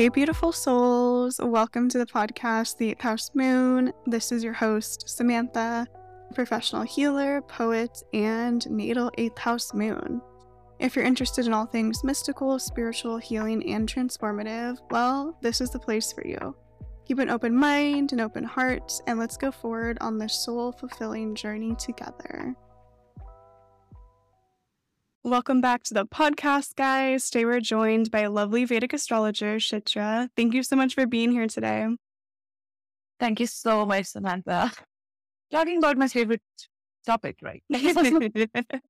Hey, beautiful souls. Welcome to the podcast, The Eighth House Moon. This is your host, Samantha, professional healer, poet, and natal eighth house moon. If you're interested in all things mystical, spiritual, healing, and transformative, well, this is the place for you. Keep an open mind, an open heart, and let's go forward on this soul fulfilling journey together. Welcome back to the podcast, guys. Today we're joined by a lovely Vedic astrologer, Chitra. Thank you so much for being here today. Thank you so much, Samantha. Talking about my favorite topic, right?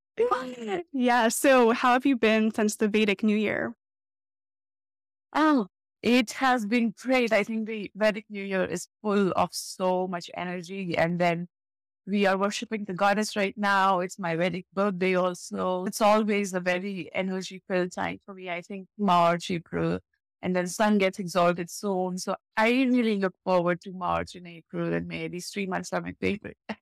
yeah. So, how have you been since the Vedic New Year? Oh, it has been great. I think the Vedic New Year is full of so much energy. And then we are worshiping the goddess right now. It's my Vedic birthday also. It's always a very energy filled time for me. I think March, April, and then sun gets exalted soon. So I really look forward to March and April and May. These three months are my favorite.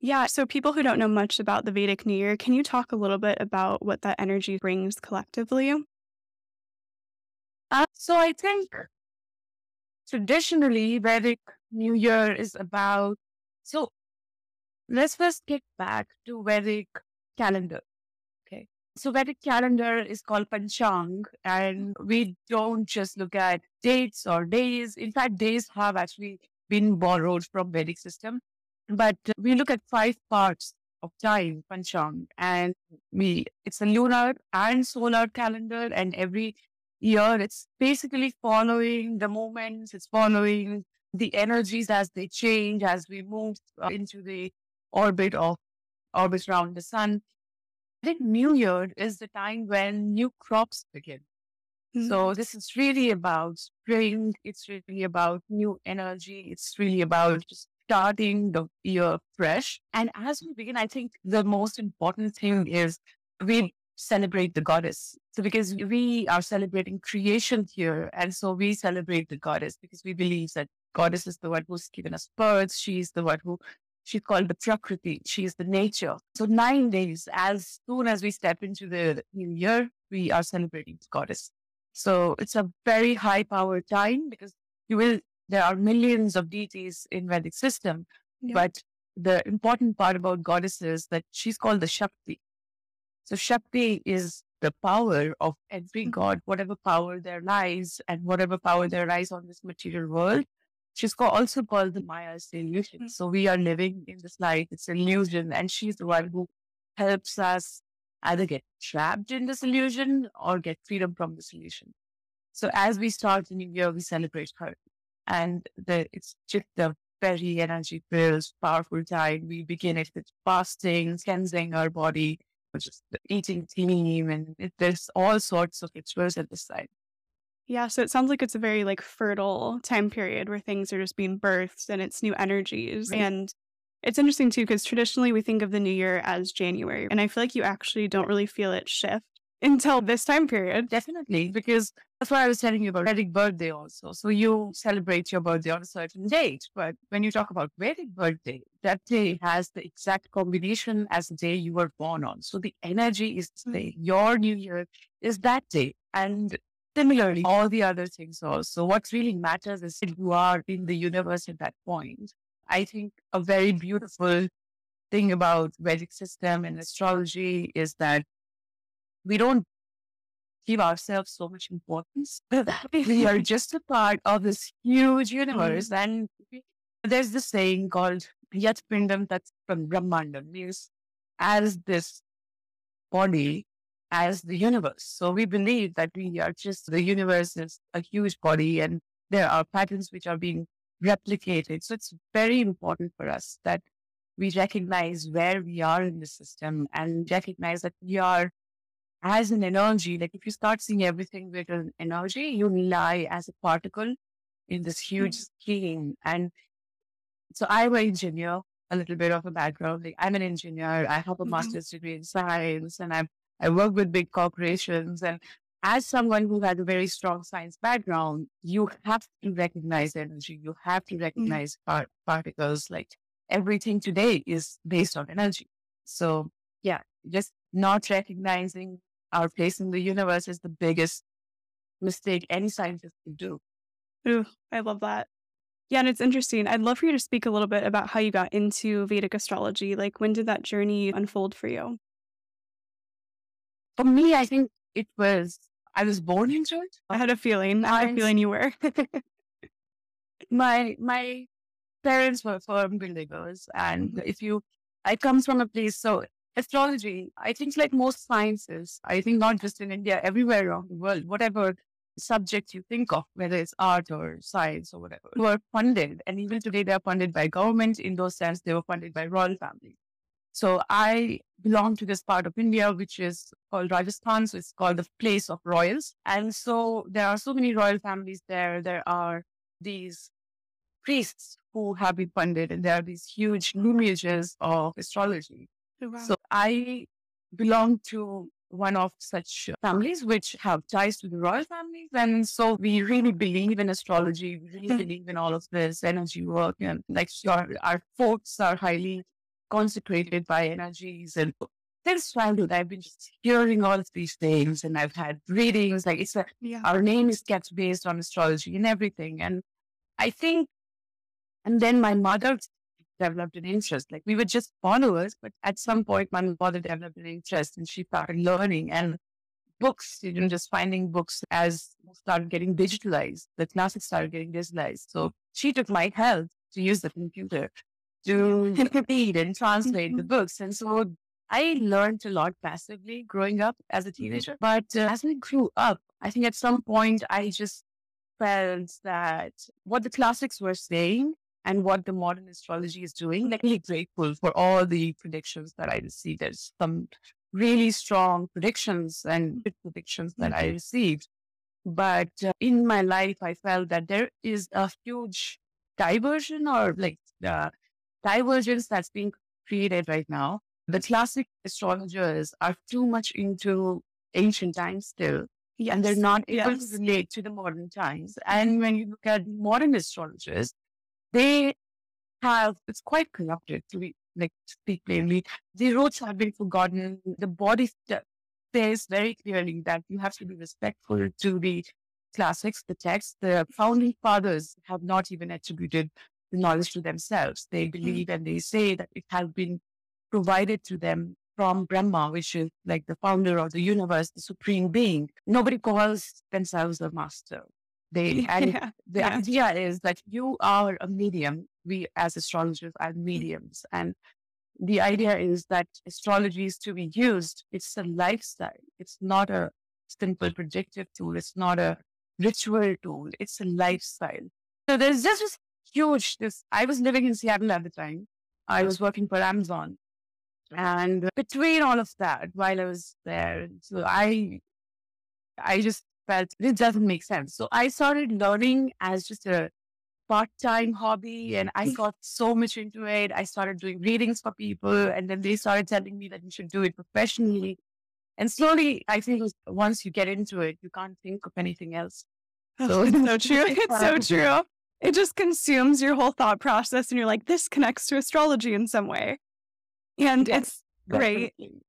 Yeah. So, people who don't know much about the Vedic New Year, can you talk a little bit about what that energy brings collectively? Uh, so, I think traditionally, Vedic New Year is about. So, let's first get back to Vedic calendar. Okay. So, Vedic calendar is called Panchang, and we don't just look at dates or days. In fact, days have actually been borrowed from Vedic system but we look at five parts of time, Panchang, and we it's a lunar and solar calendar, and every year it's basically following the moments, it's following the energies as they change as we move uh, into the orbit of orbit around the sun. I think New Year is the time when new crops begin. Mm-hmm. So this is really about spring. It's really about new energy. It's really about just starting the year fresh. And as we begin, I think the most important thing is we celebrate the goddess. So because we are celebrating creation here, and so we celebrate the goddess because we believe that goddess is the one who's given us birth. She's the one who she's called the Prakriti. She is the nature. So nine days, as soon as we step into the new year, we are celebrating the goddess. So it's a very high power time because you will there are millions of deities in Vedic system, yeah. but the important part about goddesses that she's called the Shakti. So Shakti is the power of every mm-hmm. god, whatever power there lies and whatever power there lies on this material world. She's called, also called the Maya's illusion. Mm-hmm. So we are living in this light, it's an illusion, and she's the one who helps us either get trapped in this illusion or get freedom from this illusion. So as we start the new year, we celebrate her and the, it's just a very energy filled, powerful time. We begin it with fasting, cleansing our body, just eating team, and it, there's all sorts of rituals at this time. Yeah, so it sounds like it's a very like fertile time period where things are just being birthed and it's new energies. Right. And it's interesting too, because traditionally we think of the new year as January. And I feel like you actually don't really feel it shift until this time period. Definitely, because that's what I was telling you about Vedic birthday also. So you celebrate your birthday on a certain date, but when you talk about Vedic birthday, that day has the exact combination as the day you were born on. So the energy is the mm. day. Your new year is that day. And similarly, all the other things also. What really matters is if you are in the universe at that point. I think a very beautiful thing about Vedic system and astrology is that we don't give ourselves so much importance. we are just a part of this huge universe. Mm-hmm. And there's this saying called Yat Pindam Tat from Brahmandam means as this body, as the universe. So we believe that we are just the universe is a huge body and there are patterns which are being replicated. So it's very important for us that we recognize where we are in the system and recognize that we are as an energy, like if you start seeing everything with an energy, you lie as a particle in this huge mm-hmm. scheme. And so I'm an engineer, a little bit of a background. Like I'm an engineer. I have a mm-hmm. master's degree in science and I I work with big corporations. And as someone who has a very strong science background, you have to recognize energy. You have to mm-hmm. recognize part- particles. Like everything today is based on energy. So yeah, just not recognizing our place in the universe is the biggest mistake any scientist can do. Ooh, I love that. Yeah, and it's interesting. I'd love for you to speak a little bit about how you got into Vedic astrology. Like, when did that journey unfold for you? For me, I think it was, I was born into it. I had a feeling. I had a feeling you were. my, my parents were firm believers. And if you, I come from a place, so astrology, I think like most sciences, I think not just in India, everywhere around the world, whatever subjects you think of, whether it's art or science or whatever, were funded. And even today, they're funded by government. In those sense, they were funded by royal families. So I belong to this part of India, which is called Rajasthan. So it's called the place of royals. And so there are so many royal families there. There are these priests who have been funded, and there are these huge lineages of astrology. Oh, wow. So I belong to one of such families which have ties to the royal families. And so we really believe in astrology. We really hmm. believe in all of this energy work. And like our, our forts are highly consecrated by energies. And since childhood, I've been just hearing all of these things and I've had readings. Like it's a, yeah. our name is kept based on astrology and everything. And I think, and then my mother developed an interest. Like we were just followers, but at some point my mother developed an interest and she started learning and books, you know, just finding books as started getting digitalized. The classics started getting digitalized. So she took my help to use the computer to read and translate the mm-hmm. books. And so I learned a lot passively growing up as a mm-hmm. teenager. But uh, as I grew up, I think at some point I just felt that what the classics were saying and what the modern astrology is doing. Like, really grateful for all the predictions that I received. There's some really strong predictions and good predictions that mm-hmm. I received. But uh, in my life, I felt that there is a huge diversion or like uh, divergence that's being created right now. The classic astrologers are too much into ancient times still. Yes. And they're not able yes. to relate to the modern times. And when you look at modern astrologers, they have, it's quite corrupted to be, like, speak plainly. The roots have been forgotten. The body says very clearly that you have to be respectful to the classics, the texts. The founding fathers have not even attributed the knowledge to themselves. They hmm. believe and they say that it has been provided to them from Brahma, which is like the founder of the universe, the supreme being. Nobody calls themselves a master. They and yeah. the yeah. idea is that you are a medium. We as astrologers are mediums. And the idea is that astrology is to be used. It's a lifestyle. It's not a simple predictive tool. It's not a ritual tool. It's a lifestyle. So there's just this huge this I was living in Seattle at the time. I was working for Amazon. And between all of that, while I was there, so I I just felt this doesn't make sense. So I started learning as just a part-time hobby and I mm. got so much into it. I started doing readings for people and then they started telling me that you should do it professionally. And slowly, I think once you get into it, you can't think of anything else. So it's so true. It's so true. It just consumes your whole thought process and you're like, this connects to astrology in some way. And yes, it's great. Definitely.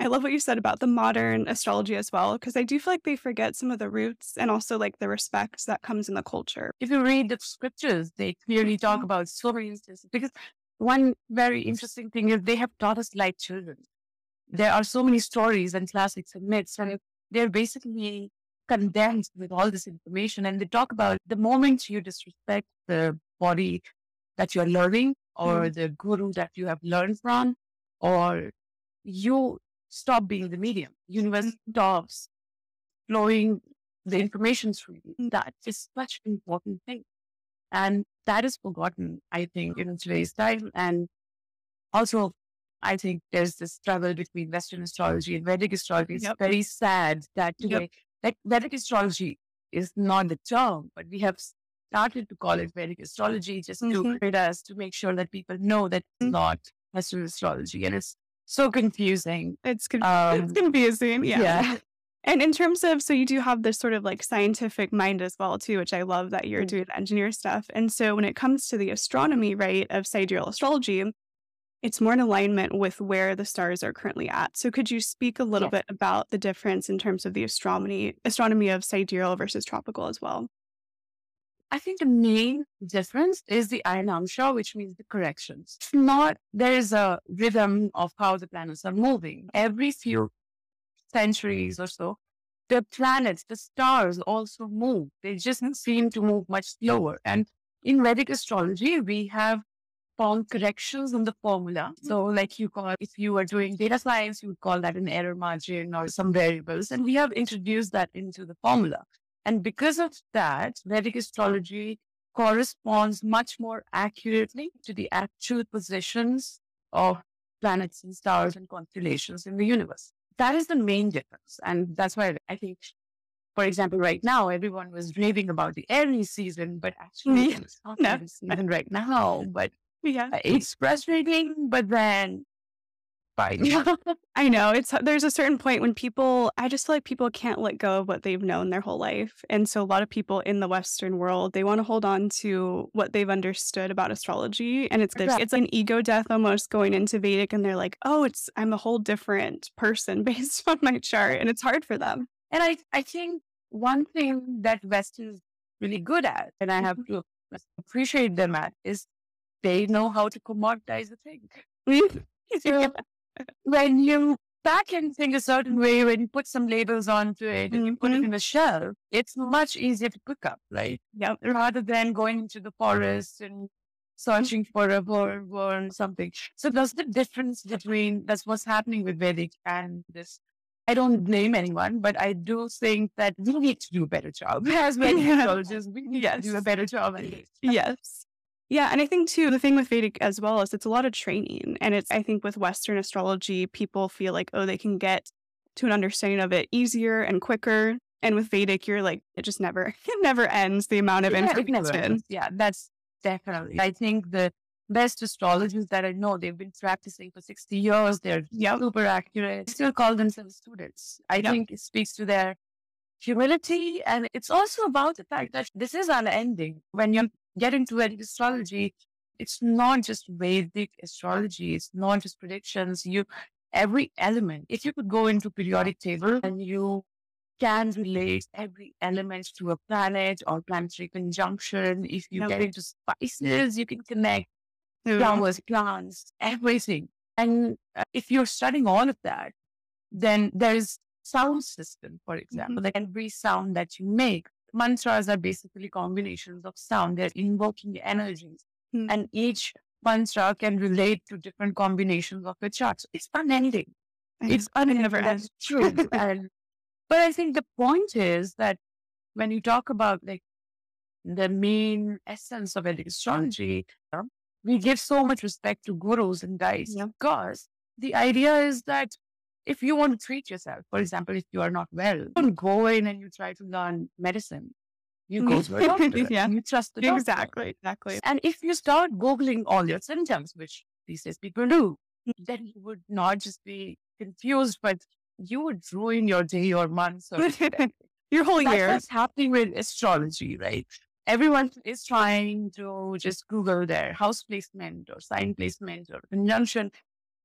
I love what you said about the modern astrology as well, because I do feel like they forget some of the roots and also like the respect that comes in the culture. If you read the scriptures, they clearly talk mm-hmm. about so many instances. Because one very interesting thing is they have taught us like children. There are so many stories and classics and myths, and they're basically condensed with all this information. And they talk about the moment you disrespect the body that you're learning or mm. the guru that you have learned from, or you stop being the medium. Universe stops flowing the information through you. That is such an important thing. And that is forgotten, I think, in today's time. And also, I think there's this struggle between Western astrology and Vedic astrology. It's yep. very sad that today, yep. Like Vedic astrology is not the term, but we have started to call it Vedic astrology just mm-hmm. to create us to make sure that people know that it's mm-hmm. not Western astrology. And it's so confusing. It's, con- um, it's confusing. Yeah. yeah. And in terms of, so you do have this sort of like scientific mind as well, too, which I love that you're mm-hmm. doing engineer stuff. And so when it comes to the astronomy, right, of sidereal astrology, it's more in alignment with where the stars are currently at. So could you speak a little Yes. bit about the difference in terms of the astronomy astronomy of sidereal versus tropical as well? I think the main difference is the Ayanamsha, which means the corrections. It's not, there is a rhythm of how the planets are moving. Every few centuries or so, the planets, the stars also move. They just seem to move much slower. And in Vedic astrology, we have found corrections in the formula. Mm-hmm. So, like you call, if you are doing data science, you would call that an error margin or some variables. And we have introduced that into the formula. And because of that, Vedic astrology corresponds much more accurately to the actual positions of planets and stars and constellations in the universe. That is the main difference. And that's why I think, for example, right now, everyone was raving about the Aries season, but actually, it's mm-hmm. not No. Aries season right now. But Yeah. Uh, it's frustrating, but then fine. I know it's there's a certain point when people I just feel like people can't let go of what they've known their whole life. And so a lot of people in the western world, they want to hold on to what they've understood about astrology and it's Right. it's an ego death almost going into Vedic and they're like, "Oh, it's I'm a whole different person based on my chart." And it's hard for them. And I, I think one thing that West is really good at, and I have mm-hmm. to appreciate them at, is they know how to commoditize a thing. So when you pack anything a certain way, when you put some labels onto it and you put it Mhm. in a shelf, it's much easier to pick up, right? Yep. Rather than going into the forest and searching for a word or something. So that's the difference between that's what's happening with Vedic and this. I don't blame anyone, but I do think that we need to do a better job as Vedic Yeah. astrologers. We need to do a better job. Yes. Yeah, and I think too the thing with Vedic as well is it's a lot of training, and it's I think with Western astrology people feel like oh they can get to an understanding of it easier and quicker, and with Vedic you're like it just never it never ends the amount of Yeah, information. Yeah, that's definitely. I think the best astrologers that I know, they've been practicing for 60 years. They're Yep. super accurate. They still call themselves students. I Yep. think it speaks to their humility. And it's also about the fact that this is unending. When you get into astrology, it's not just Vedic astrology. It's not just predictions. You, every element, if you could go into periodic table and you can relate every element to a planet or planetary conjunction. If you get into spices, you can connect flowers, plants, everything. And uh, if you're studying all of that, then there's sound system, for example, like every sound that you make. Mantras are basically combinations of sound. They're invoking energies. Hmm. And each mantra can relate to different combinations of the chart. So it's unending. It's unending. That's true. and, but I think the point is that when you talk about like the main essence of Vedic astrology, we give so much respect to gurus and guides Yeah. because the idea is that if you want to treat yourself, for example, if you are not well, you don't go in and you try to learn medicine. You go to a doctor. Yeah. You trust the doctor. Exactly, exactly. And if you start Googling all your symptoms, which these days people do, then you would not just be confused, but you would ruin your day or month or Your whole that's year. what's happening with astrology, right? Everyone is trying to just Google their house placement or sign placement or conjunction.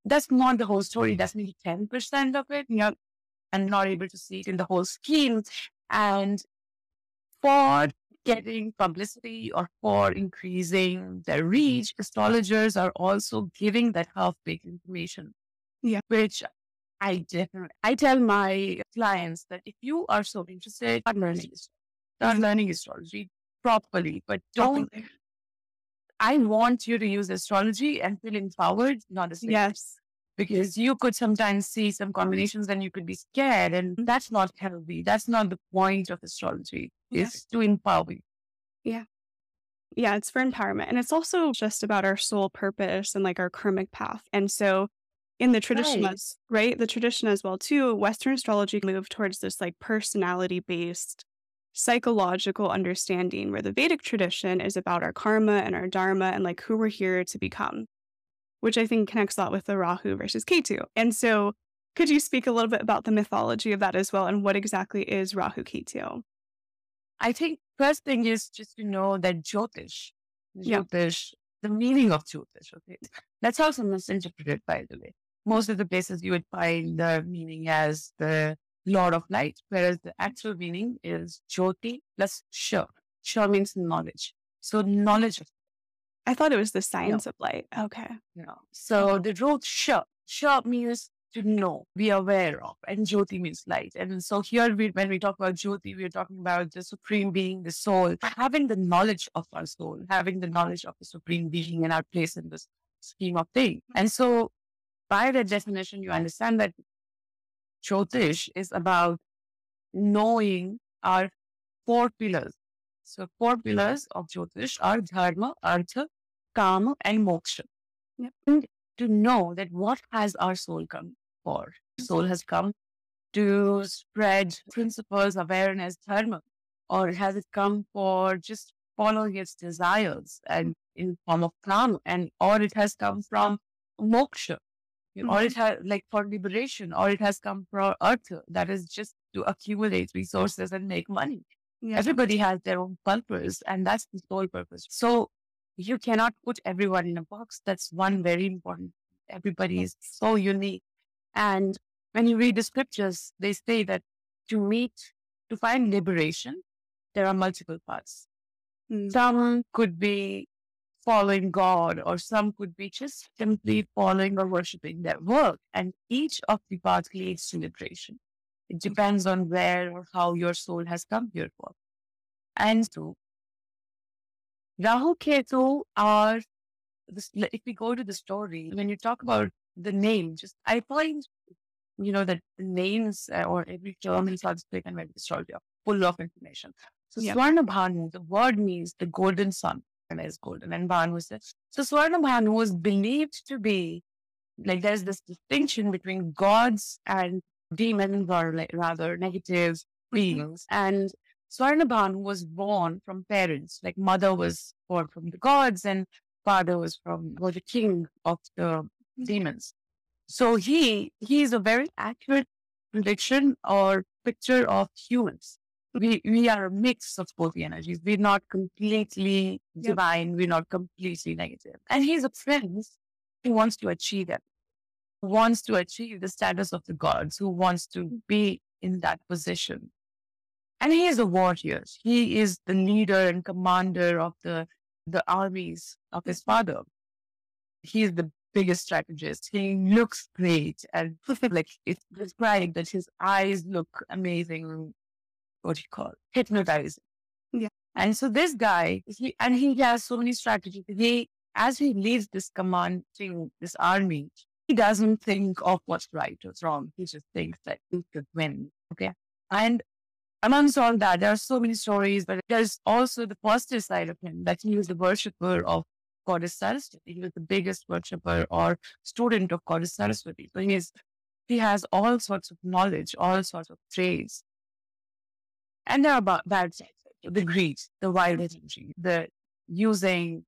That's not the whole story. That's maybe 10% of it. Yep. And not able to see it in the whole scheme. And for getting publicity or for increasing their reach, astrologers are also giving that half-baked information. Yeah. Which I definitely, I tell my clients that if you are so interested, start learning, start learning astrology properly, but don't. I want you to use astrology and feel empowered, not as Yes. because you could sometimes see some combinations and you could be scared, and that's not healthy. That's not the point of astrology. Yeah. It's to empower you. Yeah, Yeah, it's for empowerment. And it's also just about our soul purpose and like our karmic path. And so in the tradition, Right. right? The tradition as well, too, Western astrology moved towards this like personality based psychological understanding, where the Vedic tradition is about our karma and our dharma and like who we're here to become, which I think connects a lot with the Rahu versus Ketu. And so could you speak a little bit about the mythology of that as well and what exactly is Rahu Ketu? I think first thing is just to know that Jyotish, Yeah. Jyotish the meaning of Jyotish. Okay. That's how someone's interpreted, by the way. Most of the places you would find the meaning as the Lord of Light, whereas the actual meaning is Jyoti plus Sha. Sha means knowledge. So knowledge of I thought it was the science no. of light. Okay. No. So the root Sha. Sha means to know, be aware of, and Jyoti means light. And so here, we, when we talk about Jyoti, we're talking about the supreme being, the soul, having the knowledge of our soul, having the knowledge of the supreme being and our place in this scheme of things. And so, by that definition, you understand that Jyotish is about knowing our four pillars. So, four pillars of Jyotish are Dharma, Artha, Kama, and Moksha. Yep. And to know that what has our soul come for? Soul has come to spread principles, awareness, dharma, or has it come for just following its desires and in form of kama, and or it has come from moksha, mm-hmm. or it has like for liberation, or it has come from earth that is just to accumulate resources and make money. Yeah. Everybody has their own purpose, and that's the sole purpose. So you cannot put everyone in a box. That's one very important. Everybody is so unique. And when you read the scriptures, they say that to meet, to find liberation, there are multiple paths. Mm. Some could be following God, or some could be just simply following or worshiping their work. And each of the paths leads to liberation. It depends on where or how your soul has come here for. And so Rahu Ketu are, if we go to the story, when you talk about the name, just I find, you know, that the names uh, or every term in Sanskrit and Vedic astrology are full of information. So yeah. Swarna Bhanu, the word means the golden sun, and is golden, and Bhanu is. So Swarna Bhanu was believed to be like there's this distinction between gods and demons, or like rather negative mm-hmm. beings, and Swarnabhan was born from parents, like mother was born from the gods and father was from was the king of the demons. So he he is a very accurate prediction or picture of humans. We we are a mix of both the energies. We're not completely divine. We're not completely negative. And he's a prince who wants to achieve it, who wants to achieve the status of the gods, who wants to be in that position and he is a warrior. He is the leader and commander of the, the armies of his father. He is the biggest strategist. He looks great and like it's described that his eyes look amazing. What you call? Hypnotizing. Yeah. And so this guy, he and he has so many strategies. He as he leads this command to this army, he doesn't think of what's right or wrong. He just thinks that he could win. Okay. And amongst all that, there are so many stories, but there's also the positive side of him that he was the worshipper of Goddess Saraswati. He was the biggest worshipper or student of Goddess Saraswati. So he is, he has all sorts of knowledge, all sorts of traits. And there are bad sides, the greed, the wild mm-hmm. energy, the using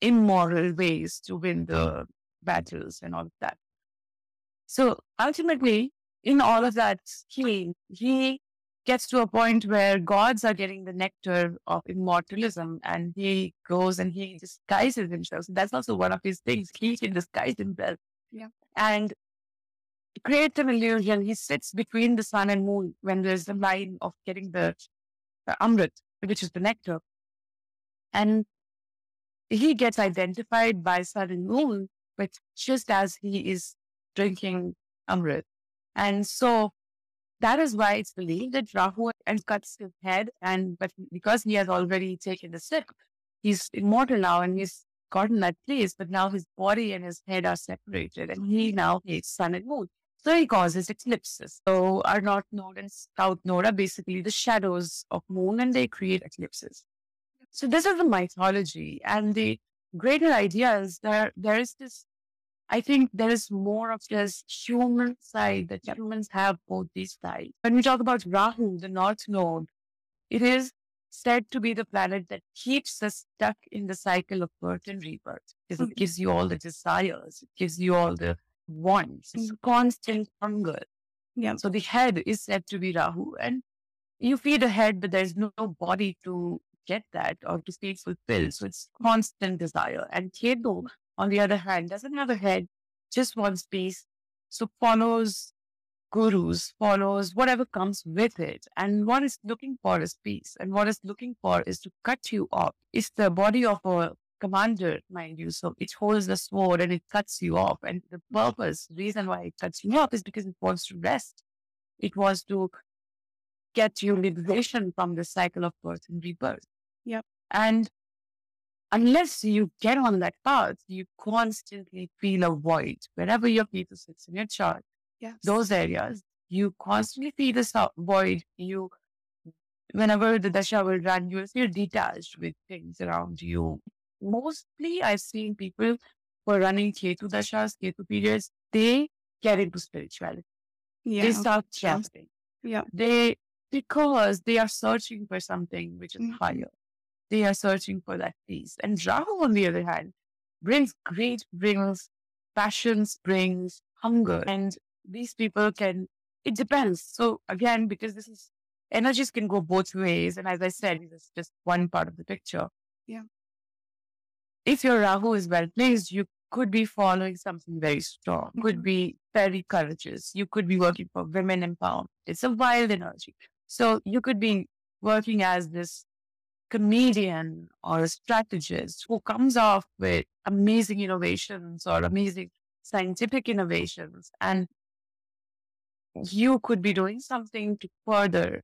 immoral ways to win the mm-hmm. battles and all of that. So ultimately, in all of that, he, he gets to a point where gods are getting the nectar of immortalism and he goes and he disguises himself. So that's also one of his things. He can disguise himself. Yeah. And creates an illusion. He sits between the sun and moon when there's the line of getting the, the Amrit, which is the nectar. And he gets identified by sun and moon, but just as he is drinking Amrit. And so that is why it's believed that Rahu and cuts his head, and but because he has already taken the sip, he's immortal now and he's gotten that place. But now his body and his head are separated, and he now hates sun and moon. So he causes eclipses. So our north node and south node are basically the shadows of moon, and they create eclipses. So this is the mythology, and the greater idea is that there is this I think there is more of this human side that humans have both these sides. When we talk about Rahu, the North Node, it is said to be the planet that keeps us stuck in the cycle of birth and rebirth because it hmm. gives you all the desires, it gives you all the wants, mm-hmm. constant hunger. Yeah. So the head is said to be Rahu, and you feed a head, but there's no body to get that or to stay fulfilled. So it's constant desire. And Ketu, on the other hand, doesn't have a head, just wants peace. So follows gurus, follows whatever comes with it. And what is looking for is peace. And what is looking for is to cut you off. It's the body of a commander, mind you. So it holds the sword and it cuts you off. And the purpose, reason why it cuts you off is because it wants to rest. It wants to get you liberation from the cycle of birth and rebirth. Yep. And unless you get on that path, you constantly feel a void. Wherever your Ketu sits in your chart, yes. those areas, you constantly feel this void. You, whenever the dasha will run, you will feel detached with things around you. Mostly, I've seen people who are running Ketu dashas, Ketu periods, they get into spirituality. Yeah. They start chanting. Yeah. They because they are searching for something which is Mhm. higher. They are searching for that peace. And Rahu, on the other hand, brings great, brings passions, brings hunger. And these people can, it depends. So again, because this is, energies can go both ways. And as I said, this is just one part of the picture. Yeah. If your Rahu is well placed, you could be following something very strong, could Mhm. be very courageous. You could be working for women empowerment. It's a wild energy. So you could be working as this comedian or a strategist who comes off with amazing innovations or amazing scientific innovations. And you could be doing something to further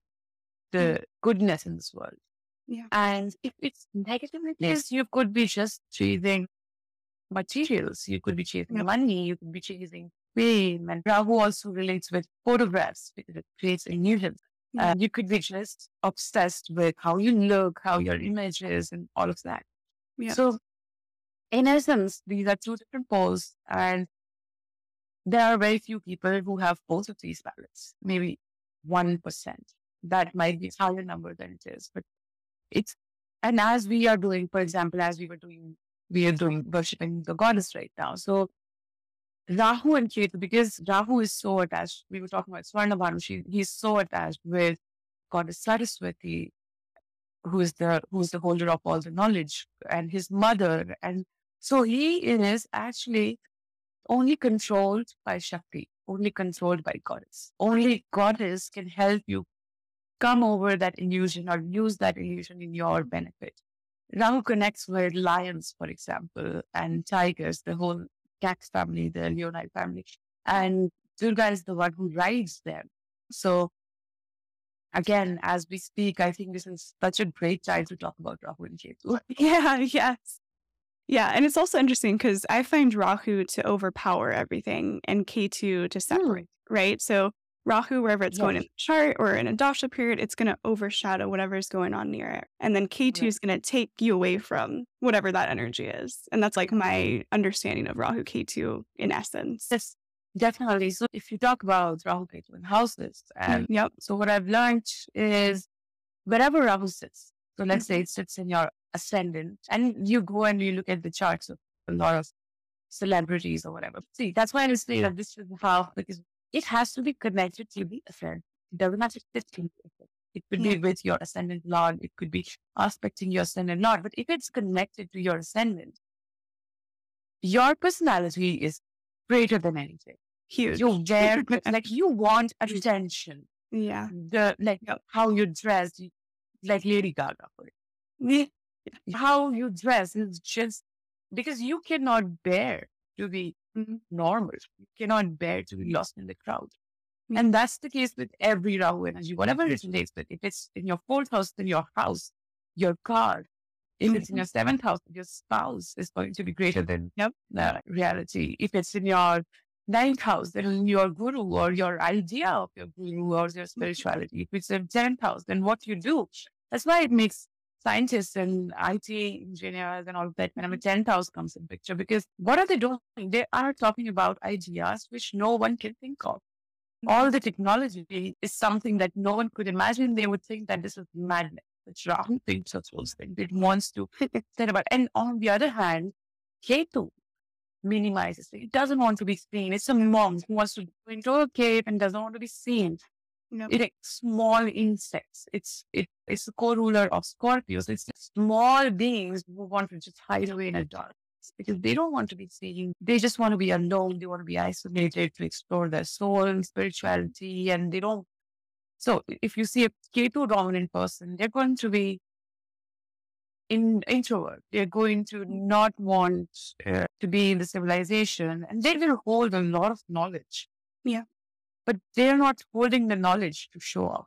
the goodness in this world. Yeah. And if it's negatively placed, you could be just chasing materials. You could be chasing Yep. money. You could be chasing fame. And Rahu also relates with photographs because it creates illusions. Yeah. Uh, you could be just obsessed with how you look, how your image is, and all of that. Yeah. So, in essence, these are two different poles, and there are very few people who have both of these balance. Maybe one percent. That might be a higher number than it is, but it's and as we are doing, for example, as we were doing, we are doing worshiping the goddess right now. So Rahu and Ketu, because Rahu is so attached, we were talking about Swarnabhanu, she, he's so attached with goddess Saraswati, who is the who's the holder of all the knowledge, and his mother. And so he is actually only controlled by Shakti, only controlled by goddess. Only goddess can help you come over that illusion or use that illusion in your benefit. Rahu connects with lions, for example, and tigers, the whole cat family, the leonine family. And Durga is the one who rides them. So again, as we speak, I think this is such a great time to talk about Rahu and Ketu. Yeah, yes. Yeah, and it's also interesting because I find Rahu to overpower everything and Ketu to separate, hmm. right? So Rahu, wherever it's going in the chart or in a dasha period, it's going to overshadow whatever's going on near it. And then Ketu Right. is going to take you away from whatever that energy is. And that's like my understanding of Rahu Ketu in essence. Yes, definitely. So if you talk about Rahu Ketu in houses, and mm, Yep. so what I've learned is wherever Rahu sits, so mm. let's say it sits in your ascendant, and you go and you look at the charts of a lot of celebrities or whatever. See, that's why I say that this is how because it has to be connected to the ascendant. It doesn't have to sit in the ascendant. It could Yeah. be with your ascendant lord. It could be aspecting your ascendant lord. But if it's connected to your ascendant, your personality is greater than anything. Huge. You wear like you want mm. attention. yeah. The like how you dress, like Lady Gaga. For it. Yeah. How you dress is just because you cannot bear to be. Mm-hmm. normal. You cannot bear to be lost in the crowd. Yeah. And that's the case with every Rahu energy, whatever it relates with. If it's in your fourth house, then your house, your car. If it's in your seventh house, your spouse is going to be greater than the reality. If it's in your ninth house, then your guru or your idea of your guru or your spirituality. If it's in tenth house, then what you do. That's why it makes scientists and IT engineers and all of that when a mm-hmm. tenth comes in picture. Because what are they doing? They are talking about ideas which no one can think of. All mm-hmm. the technology is something that no one could imagine. They would think that this is madness. It's Rahu thinks of those things. It wants to set about. And on the other hand, Ketu minimizes it. It doesn't want to be seen. It's a monk who wants to go into a cave and doesn't want to be seen. Yep. It small insects. It's it it's the co-ruler of Scorpios. It's small beings who want to just hide away in a dark because they don't want to be seen. They just want to be alone. They want to be isolated to explore their soul, and spirituality, and they don't. So if you see a Ketu dominant person, they're going to be in introvert. They're going to not want uh, to be in the civilization, and they will hold a lot of knowledge. Yeah, but they're not holding the knowledge to show up.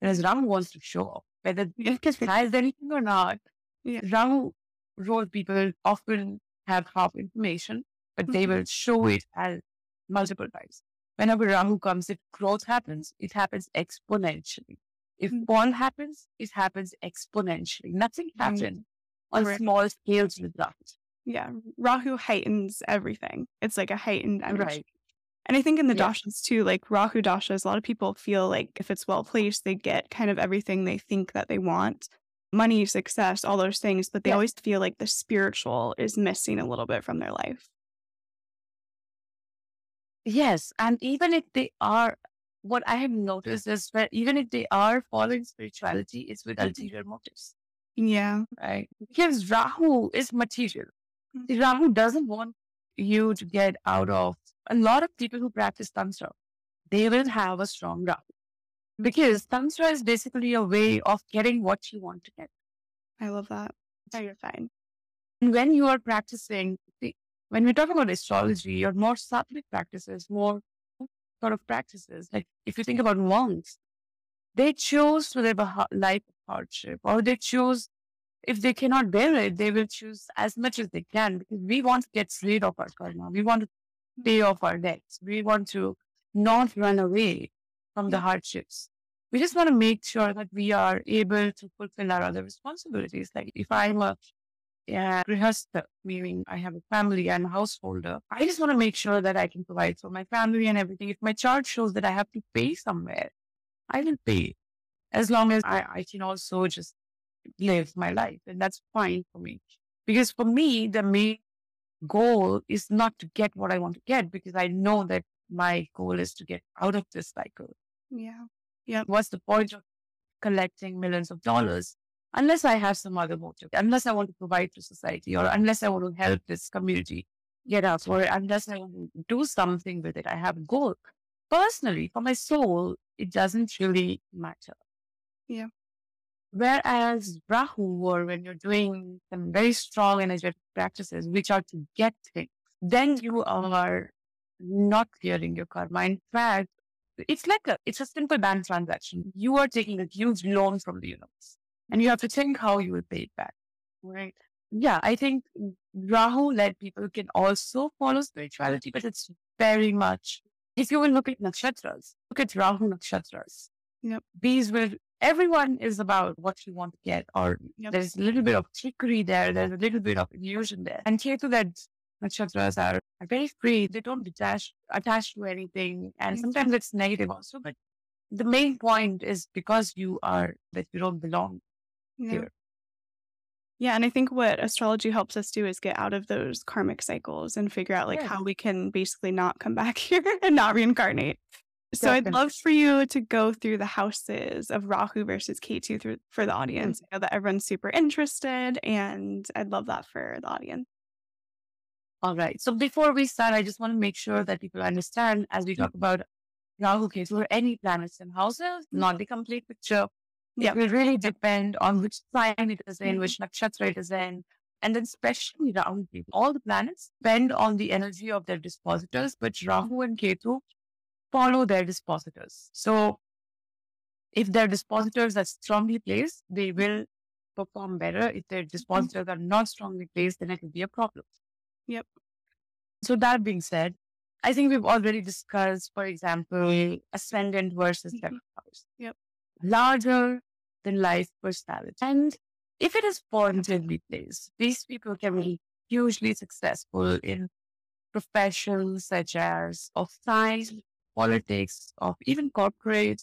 Whereas Rahu wants to show up, whether it has anything or not. Yeah. Rahu role people often have half information, but they Mm-hmm. will show it as multiple times. Whenever Rahu comes, if growth happens, it happens exponentially. If Mm. fall happens, it happens exponentially. Nothing happens on Right. small scales with Rahu. Yeah. Rahu heightens everything. It's like a heightened energy. Right. And I think in the Yeah. dashas too, like Rahu dashas, a lot of people feel like if it's well placed, they get kind of everything they think that they want money, success, all those things. But they Yeah. always feel like the spiritual is missing a little bit from their life. Yes. And even if they are, what I have noticed is that even if they are following spirituality, it's with ulterior motives, Yeah. right? Because Rahu is material. Mm. Rahu doesn't want you to get out of a lot of people who practice Tantra. They will have a strong Rahu because Tantra is basically a way of getting what you want to get. I love that. Very fine. And when you are practicing, see, when we're talking about astrology or more sattvic practices, more sort of practices, like if you think about monks, they choose to live a life of hardship, or they choose, if they cannot bear it, they will choose as much as they can because we want to get rid of our karma. We want to pay off our debts. We want to not run away from the hardships. We just want to make sure that we are able to fulfill our other responsibilities. Like if I'm a yeah, grihastha, meaning I have a family and a householder. I just want to make sure that I can provide for my family and everything. If my chart shows that I have to pay somewhere, I will pay as long as I, I can also just live my life. And that's fine for me. Because for me, the main goal is not to get what I want to get because I know that my goal is to get out of this cycle. Yeah. Yeah. What's the point of collecting millions of dollars unless I have some other motive, unless I want to provide to society, or unless I want to help this community get up, or unless I want to do something with it? I have a goal. Personally, for my soul, it doesn't really matter. Yeah. Whereas Rahu, or when you're doing some very strong energetic practices, which are to get things, then you are not clearing your karma. In fact, it's like a it's a simple bank transaction. You are taking a huge loan from the universe, and you have to think how you will pay it back. Right? Yeah, I think Rahu led people can also follow spirituality, but it's very much. If you will look at nakshatras, look at Rahu nakshatras. Yep. These will everyone is about what you want to get, or Yep. there's a little bit of trickery there. There's a little bit of illusion there, and Ketu that nakshatras are, are very free. They don't detach attach to anything, and sometimes it's negative also. But the main point is because you are that you don't belong Yeah. here. Yeah, and I think what astrology helps us do is get out of those karmic cycles and figure out like Yes. how we can basically not come back here and not reincarnate. So I'd love for you to go through the houses of Rahu versus Ketu through for the audience. I know that everyone's super interested, and I'd love that for the audience. All right. So before we start, I just want to make sure that people understand as we talk about Rahu Ketu or any planets and houses, not the complete picture. Yep. It will really depend on which sign it is in, Mhm. which nakshatra it is in. And then especially Rahu. All the planets depend on the energy of their dispositors, but Rahu and Ketu follow their dispositors. So if their dispositors are strongly placed, they will perform better. If their dispositors are not strongly placed, then it will be a problem. Yep. So that being said, I think we've already discussed, for example, ascendant versus Mhm. seventh house. Yep. Larger than life personality. And if it is positively placed, these people can be hugely successful in professions such as of science, politics, of even corporate,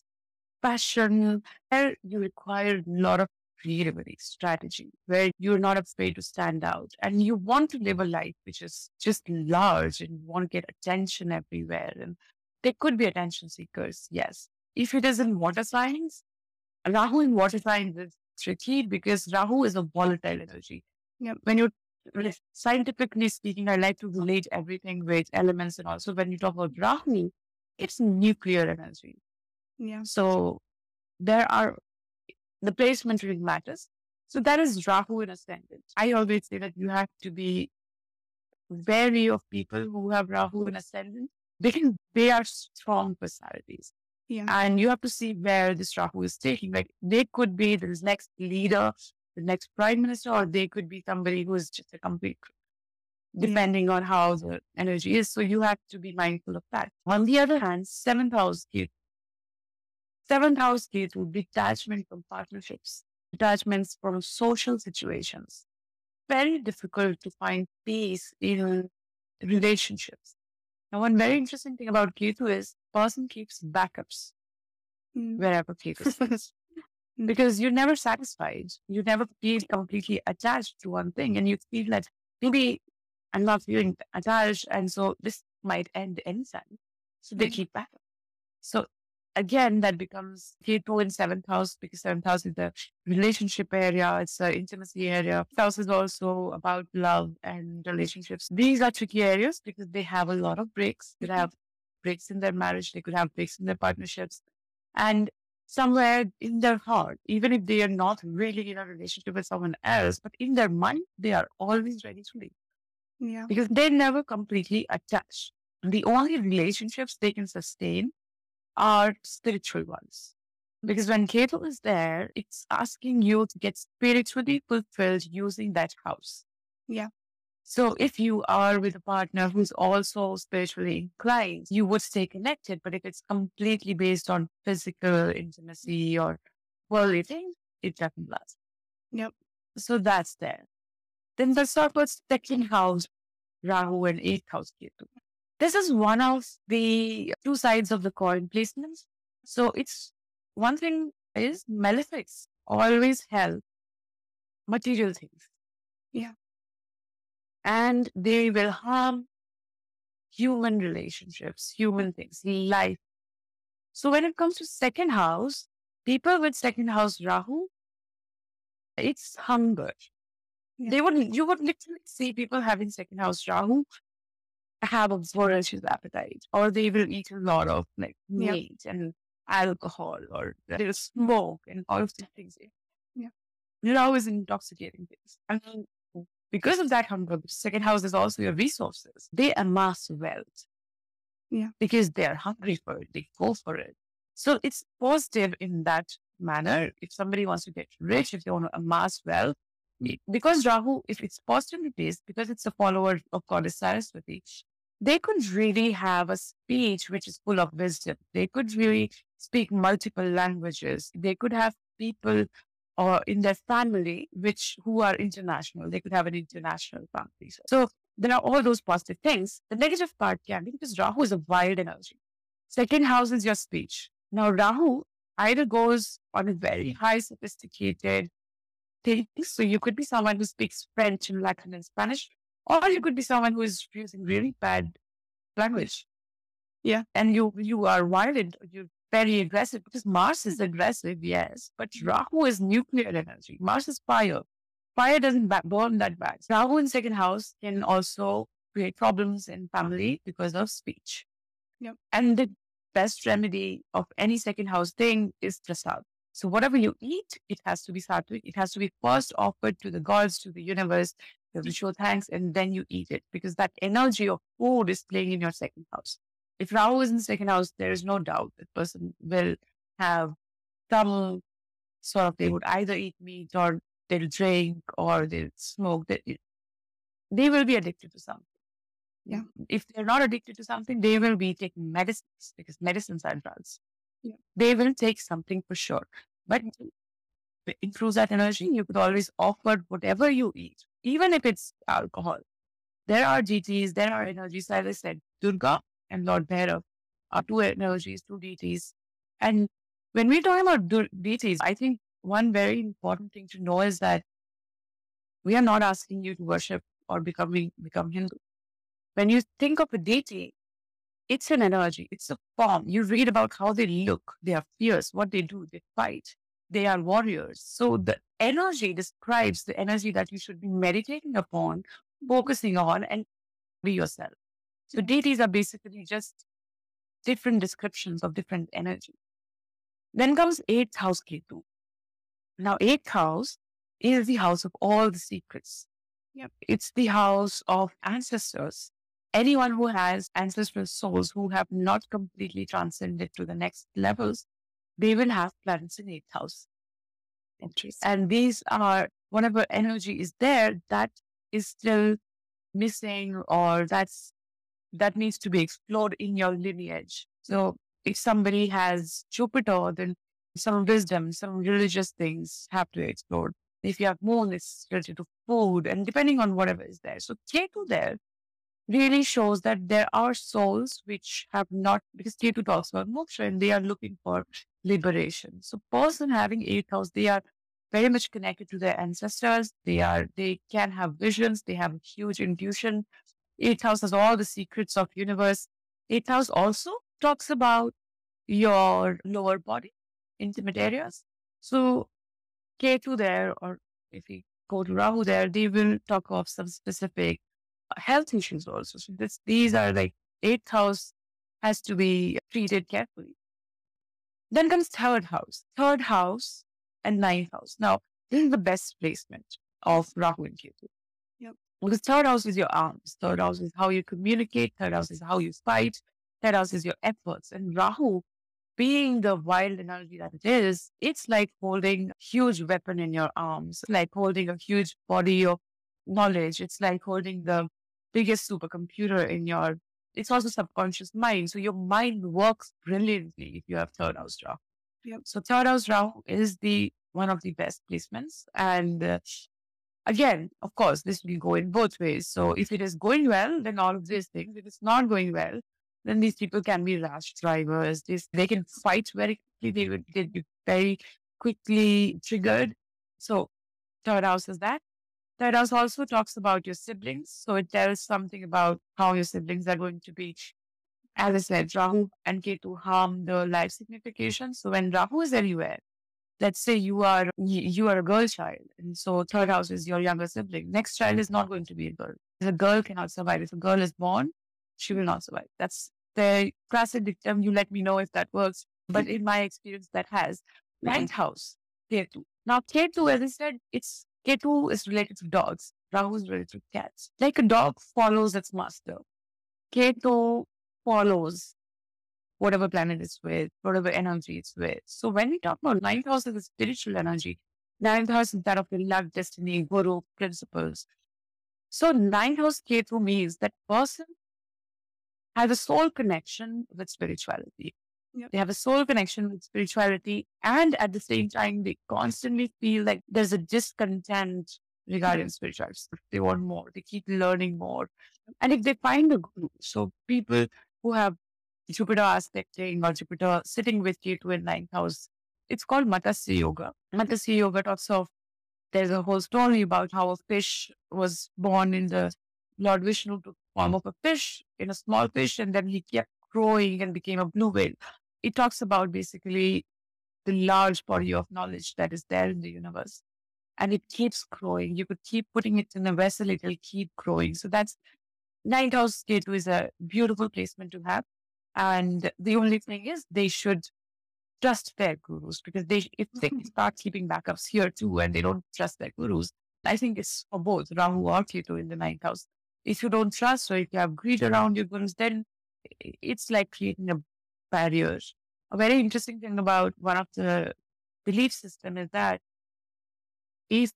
fashion, where you require a lot of creativity, strategy, where you're not afraid to stand out and you want to live a life which is just large and you want to get attention everywhere. And there could be attention seekers, yes. if it is in water signs, Rahu in water signs is tricky because Rahu is a volatile energy. Yep. When you scientifically speaking, I like to relate everything with elements and also when you talk about Rahu, it's nuclear energy. Yeah. So there are the placement really matters. So that is Rahu in ascendant. I always say that you have to be wary of people who have Rahu in ascendant because they are strong personalities. Yeah. And you have to see where this Rahu is taking. Like they could be the next leader, the next prime minister, or they could be somebody who is just a complete depending on how the energy is. So you have to be mindful of that. On the other hand, seventh house Ketu. Seventh house Ketu, detachment from partnerships, detachments from social situations. Very difficult to find peace in relationships. Now, one very interesting thing about Ketu is person keeps backups Mm. wherever Ketu is. Mm. because you're never satisfied. You never feel completely attached to one thing. And you feel that maybe I'm not feeling attached. And so this might end anytime. So they Mm. keep backup. So again, that becomes Ketu in seventh house because seventh house is the relationship area. It's the intimacy area. Fifth house is also about love and relationships. These are tricky areas because they have a lot of breaks. They have breaks in their marriage. They could have breaks in their partnerships. And somewhere in their heart, even if they are not really in a relationship with someone else, but in their mind, they are always ready to leave Yeah. because they're never completely attached. The only relationships they can sustain are spiritual ones. Because when Ketu is there, it's asking you to get spiritually fulfilled using that house. Yeah. So if you are with a partner who's also spiritually inclined, you would stay connected. But if it's completely based on physical intimacy or worldly things, it doesn't last. Yep. So that's there. Then let's talk about second house, Rahu and eighth house Ketu. This is one of the two sides of the coin placements. So it's one thing is malefics always help material things. Yeah. And they will harm human relationships, human things, life. So when it comes to second house, people with second house Rahu, it's hunger. Yeah. They would you would literally see people having second house Rahu have a voracious appetite, or they will eat a lot of like meat and alcohol, or they'll smoke and all of these things. Yeah. Rahu is intoxicating things. And then because of that hunger, second house is also your resources. They amass wealth. Yeah. Because they are hungry for it, they go for it. So it's positive in that manner. If somebody wants to get rich, if they want to amass wealth, Mm. because Rahu, if it's positively based, because it's a follower of goddess Saraswati, they could really have a speech which is full of wisdom. They could really speak multiple languages. They could have people or in their family which who are international. They could have an international family. So there are all those positive things. The negative part can be because Rahu is a wild energy. Second house is your speech. Now Rahu either goes on a very high sophisticated thing. So you could be someone who speaks French and Latin and Spanish, or you could be someone who is using really bad language. Yeah. And you you are violent, you're very aggressive because Mars is aggressive, yes, but mm-hmm. Rahu is nuclear energy. Mars is fire. Fire doesn't burn that bad. Rahu in second house can also create problems in family because of speech. Yep. And the best remedy of any second house thing is prasad. So whatever you eat, it has to be sattvic. It has to be first offered to the gods, to the universe. You have to show thanks, and then you eat it because that energy of food is playing in your second house. If Rahu is in the second house, there is no doubt that person will have some sort of, they would either eat meat or they'll drink or they'll smoke. They, they will be addicted to something. Yeah. If they're not addicted to something, they will be taking medicines because medicines are drugs. Yeah. They will take something for sure. But to improve that energy, you could always offer whatever you eat, even if it's alcohol. There are deities, there are energies, as I said, Durga and Lord Bhairav are two energies, two deities. And when we talk about du- deities, I think one very important thing to know is that we are not asking you to worship or becoming become Hindu. When you think of a deity, it's an energy, it's a form. You read about how they look, they are fierce, what they do, they fight, they are warriors. So the energy describes the energy that you should be meditating upon, focusing on, and be yourself. So deities are basically just different descriptions of different energy. Then comes eighth house Ketu. Now, eighth house is the house of all the secrets. Yep. It's the house of ancestors. Anyone who has ancestral souls who have not completely transcended to the next levels, they will have planets in eighth house. Interesting. And these are whatever energy is there that is still missing or that's that needs to be explored in your lineage. So if somebody has Jupiter, then some wisdom, some religious things have to be explored. If you have moon, it's related to food and depending on whatever is there. So Ketu there really shows that there are souls which have not, because Ketu talks about moksha and they are looking for liberation. So person having eighth house, they are very much connected to their ancestors. They are, they can have visions. They have huge intuition. Eighth house has all the secrets of universe. Eighth house also talks about your lower body, intimate areas. So Ketu there, or if we go to Rahu there, they will talk of some specific health issues also. So this, these are like eighth house has to be treated carefully. Then comes third house. Third house and ninth house. Now, this is the best placement of Rahu and Ketu. Yep. Because third house is your arms. Third house is how you communicate. Third house is how you fight. Third house is your efforts. And Rahu, being the wild energy that it is, it's like holding a huge weapon in your arms, like holding a huge body of knowledge. It's like holding the biggest supercomputer in your, it's also subconscious mind. So your mind works brilliantly if you have third house Rahu. Yep. So third house Rahu is the one of the best placements. And uh, again, of course, this will go in both ways. So if it is going well, then all of these things. If it's not going well, then these people can be rash drivers. This, they can fight very quickly. They would get very quickly triggered. So third house is that. Third house also talks about your siblings. So it tells something about how your siblings are going to be, as I said, Rahu and Ketu harm the life signification. So when Rahu is everywhere, let's say you are you are a girl child, and so third house is your younger sibling. Next child is not going to be a girl. If a girl cannot survive. If a girl is born, she will not survive. That's the classic dictum. You let me know if that works. But in my experience, that has mm-hmm. ninth house, Ketu. Now, Ketu, as I said, it's Ketu is related to dogs. Rahu is related to cats. Like a dog follows its master. Ketu follows whatever planet it's with, whatever energy it's with. So when we talk about ninth house as a spiritual energy, ninth house is that of the love, destiny, guru, principles. So ninth house Ketu means that person has a soul connection with spirituality. Yep. They have a soul connection with spirituality. And at the same time, they constantly feel like there's a discontent regarding spirituality. They want more. They keep learning more. And if they find a guru, so people who have Jupiter aspecting or Jupiter sitting with Ketu in ninth house, it's called Matsya Yoga. Matsya Yoga talks of there's a whole story about how a fish was born in the Lord Vishnu took form of a fish in a small fish, and then he kept growing and became a blue whale. It talks about basically the large body of knowledge that is there in the universe. And it keeps growing. You could keep putting it in a vessel, it will keep growing. So that's ninth house Ketu is a beautiful placement to have. And the only thing is they should trust their gurus because they if they start keeping backups here too and they don't trust their gurus, I think it's for both Rahu or Ketu in the ninth house. If you don't trust or if you have greed around your gurus, then it's like creating a barrier. A very interesting thing about one of the belief system is that if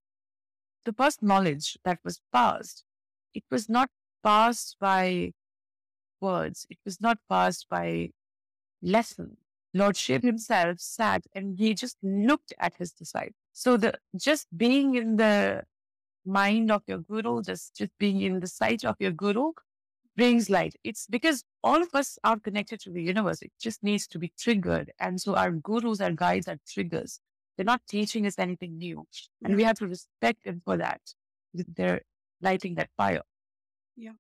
the first knowledge that was passed, it was not passed by words. It was not passed by lesson. Lord Shiv himself sat and he just looked at his disciple. So the just being in the mind of your guru, just, just being in the sight of your guru brings light. It's because all of us are connected to the universe. It just needs to be triggered. And so our gurus, our guides are triggers. They're not teaching us anything new. And we have to respect them for that. They're lighting that fire. Yeah.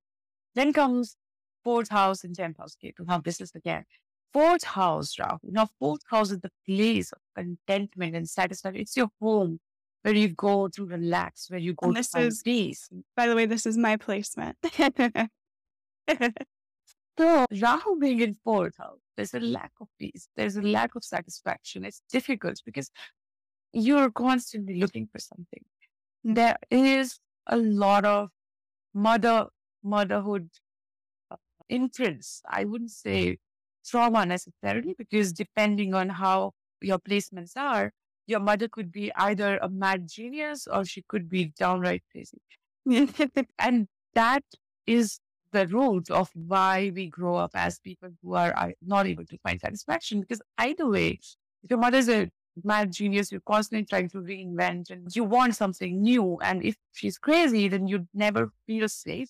Then comes fourth house and 10th house Ketu. Now, this is again fourth house, Rahu. Now, fourth house is the place of contentment and satisfaction. It's your home where you go to relax, where you go And to this find is- peace. By the way, this is my placement. So, Rahu being in fourth house, there's a lack of peace. There's a lack of satisfaction. It's difficult because you're constantly looking for something. There is a lot of mother motherhood uh, imprints. I wouldn't say trauma necessarily because depending on how your placements are, your mother could be either a mad genius or she could be downright crazy. And that is the roots of why we grow up as people who are, are not able to find satisfaction. Because either way, if your mother's a mad genius, you're constantly trying to reinvent and you want something new. And if she's crazy, then you'd never feel safe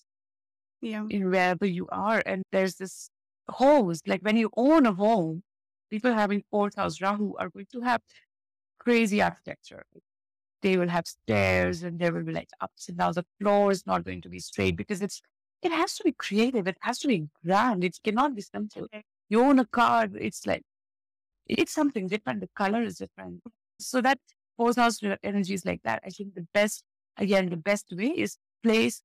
yeah. in wherever you are. And there's this host, like when you own a home, people having fourth house Rahu are going to have crazy architecture. They will have stairs and there will be like ups and downs. The floor is not going to be straight because it's it has to be creative. It has to be grand. It cannot be simple. You own a car, it's like it's something different. The color is different. So that fourth house energy is like that. I think the best again, the best way is place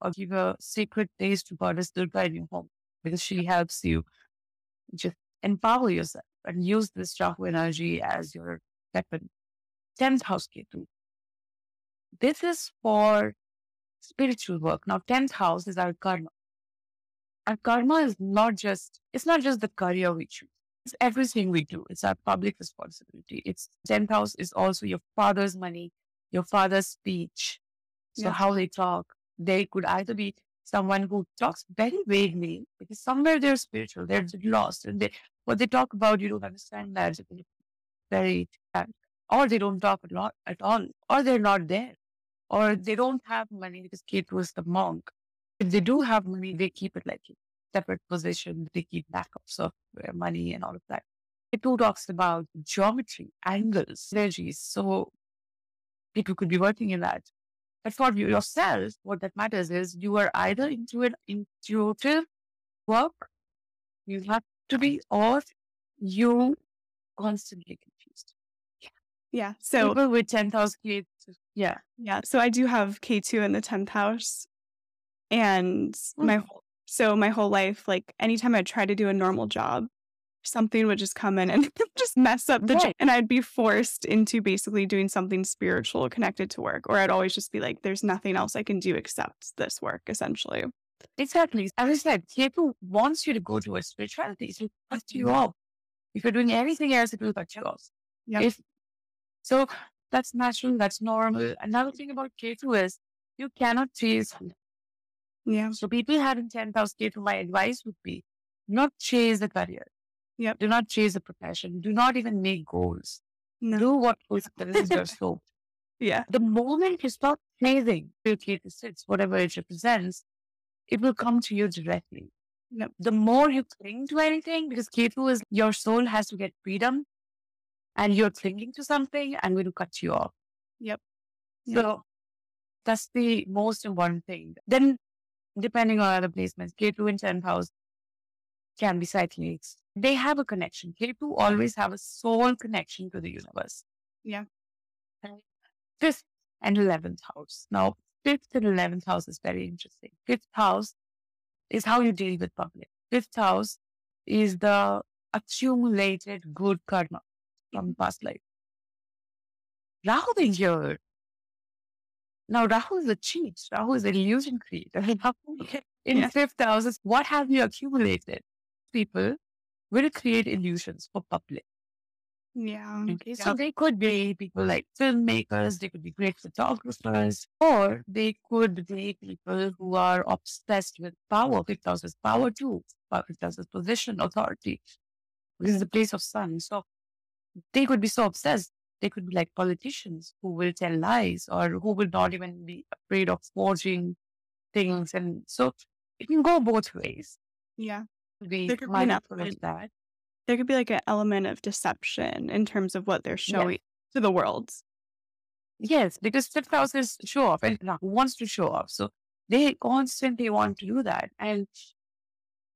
or give a sacred place to Goddess Durga in your home because she helps you just empower yourself and use this Rahu energy as your weapon. 10th house Ketu. This is for spiritual work. Now, 10th house is our karma. Our karma is not just, it's not just the career we choose. It's everything we do. It's our public responsibility. It's 10th house is also your father's money, your father's speech. So Yeah. how they talk. They could either be someone who talks very vaguely because somewhere they're spiritual, they're lost, and they what they talk about you don't understand that. Very, uh, or they don't talk a lot at all, or they're not there, or they don't have money because Ketu was the monk. If they do have money, they keep it like a separate position. They keep backups of money and all of that. Ketu talks about geometry, angles, energies. So people could be working in that. But for you yourself, what that matters is you are either into an intuitive work, you have to be, or you constantly confused. Yeah. So People with 10,000 kids, yeah. Yeah. So I do have Ketu in the 10th house. And hmm. my whole, so my whole life, like anytime I try to do a normal job, something would just come in and just mess up the job. Right. And I'd be forced into basically doing something spiritual connected to work. Or I'd always just be like, there's nothing else I can do except this work, essentially. Exactly. As I said, Ketu wants you to go towards spirituality. So it cuts you off. If you're doing anything else, it will cut you off. Yeah. If so, that's natural. That's normal. Another thing about Ketu is you cannot chase. Yeah. So people having 10,000 Ketu, my advice would be not chase the career. Yep. Do not chase the profession. Do not even make goals. No. Do what fulfills your soul. Yeah. The moment you stop chasing your Ketu sits, whatever it represents, it will come to you directly. Yep. The more you cling to anything, because Ketu is your soul has to get freedom and you're clinging to something, I'm going to cut you off. Yep. So that's the most important thing. Then, depending on other placements, Ketu in 10th house can be cyclics. They have a connection. Ketu always have a soul connection to the universe. Yeah. Fifth and 11th house. Now, fifth and 11th house is very interesting. Fifth house is how you deal with public. Fifth house is the accumulated good karma from past life. Rahu being here. Now, Rahu is a cheat. Rahu is an illusion creator. Rahu in Yeah. fifth house is what have you accumulated? People will create illusions for public. Yeah. Okay, so they could be people like filmmakers, they could be great photographers, or they could be people who are obsessed with power. Fifth house is power too. Power- Fifth house is position, authority. This is the place of sun. So they could be so obsessed. They could be like politicians who will tell lies or who will not even be afraid of forging things. And so it can go both ways. Yeah. We There could be might an influence that. There could be like an element of deception in terms of what they're showing to the world. Yes, because fifth house is show off and wants to show off. So they constantly want to do that. And